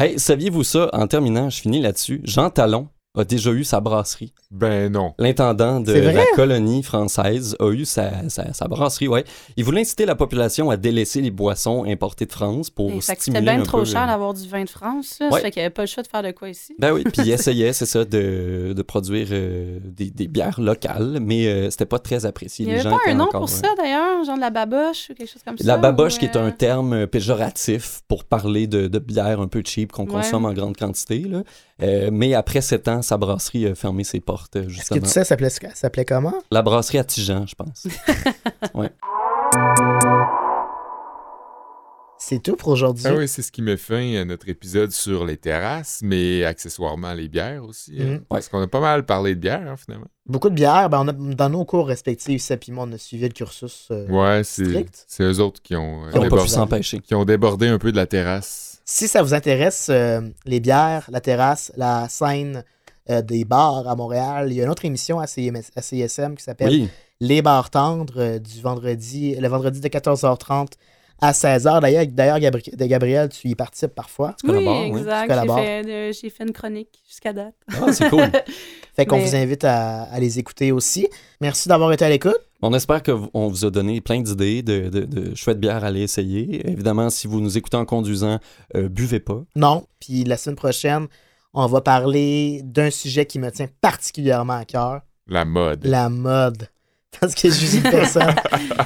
Hey, saviez-vous ça? En terminant, je finis là-dessus. Jean Talon a déjà eu sa brasserie. Ben non. L'intendant de la colonie française a eu sa, sa- sa brasserie, ouais. Il voulait inciter la population à délaisser les boissons importées de France pour Et ça stimuler coûtait bien un trop peu, cher euh, d'avoir du vin de France. Là. Ouais. Ça fait qu'il n'y avait pas le choix de faire de quoi ici. Ben oui, puis il essayait, c'est ça, de, de produire euh, des, des bières locales, mais euh, c'était pas très apprécié. Il n'y avait pas un nom encore, pour euh, ça d'ailleurs, genre de la baboche ou quelque chose comme ça. La baboche, ou, qui est un terme péjoratif pour parler de, de bière un peu cheap qu'on Ouais. consomme en grande quantité. Là. Euh, mais après sept ans, sa brasserie a fermé ses portes, euh, Est-ce que justement. tu sais, ça s'appelait, ça s'appelait comment? La brasserie à Tijan, je pense. C'est tout pour aujourd'hui. Ah oui, c'est ce qui met fin à notre épisode sur les terrasses, mais accessoirement les bières aussi. hein. Mhm. Parce qu'on a pas mal parlé de bière, hein, finalement. Beaucoup de bières. Ben, on a, dans nos cours respectifs, Seb et moi, on a suivi le cursus. euh, Ouais, c'est strict. c'est eux autres qui ont, euh, ont débordé, qui ont débordé un peu de la terrasse. Si ça vous intéresse, euh, les bières, la terrasse, la scène euh, des bars à Montréal, il y a une autre émission à, CMS à CSM qui s'appelle Oui, Les bars tendres euh, du vendredi, le vendredi de 14h30 à 16h. D'ailleurs, d'ailleurs Gabri- de Gabriel, tu y participes parfois. tu Oui, oui. exact. Tu J'ai fait, de- j'ai fait une chronique jusqu'à date. Ah, c'est cool. Fait qu'on Mais- vous invite à, à les écouter aussi. Merci d'avoir été à l'écoute. On espère qu'on vous a donné plein d'idées de, de, de chouettes bières à aller essayer. Évidemment, si vous nous écoutez en conduisant, euh, buvez pas. Non, puis la semaine prochaine, on va parler d'un sujet qui me tient particulièrement à cœur, La mode. la mode. Parce que je suis une personne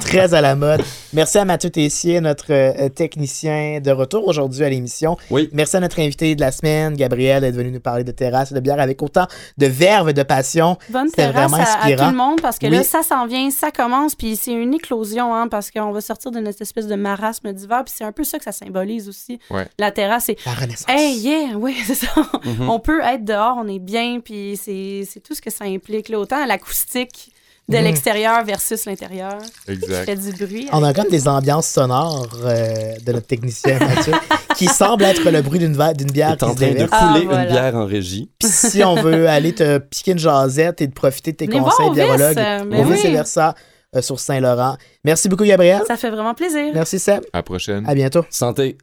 très à la mode. Merci à Mathieu Tessier, notre euh, technicien de retour aujourd'hui à l'émission. Oui. Merci à notre invité de la semaine, Gabriel, d'être venu nous parler de terrasse et de bière avec autant de verve et de passion. Bonne terrasse vraiment à, à tout le monde parce que Oui. là, ça s'en vient, ça commence, puis c'est une éclosion, hein, parce qu'on va sortir de notre espèce de marasme d'hiver, puis c'est un peu ça que ça symbolise aussi. Ouais. La terrasse, c'est La renaissance. Hey, yeah, oui, c'est ça. Mhm. On peut être dehors, on est bien, puis c'est c'est tout ce que ça implique. Là. Autant l'acoustique de Mhm. l'extérieur versus l'intérieur. qui Exact. fait du bruit. On a comme des ambiances sonores euh, de notre technicien Mathieu qui semble être le bruit d'une bière est qui en train de. Ah, couler voilà. une bière en régie. Puis si on veut aller te piquer une jasette et de profiter de tes Venez conseils voir au d'urologue, Vice, euh, oui. Versa euh, sur Saint-Laurent. Merci beaucoup, Gabriel. Ça fait vraiment plaisir. Ah. Merci, Seb. À la prochaine. À bientôt. Santé.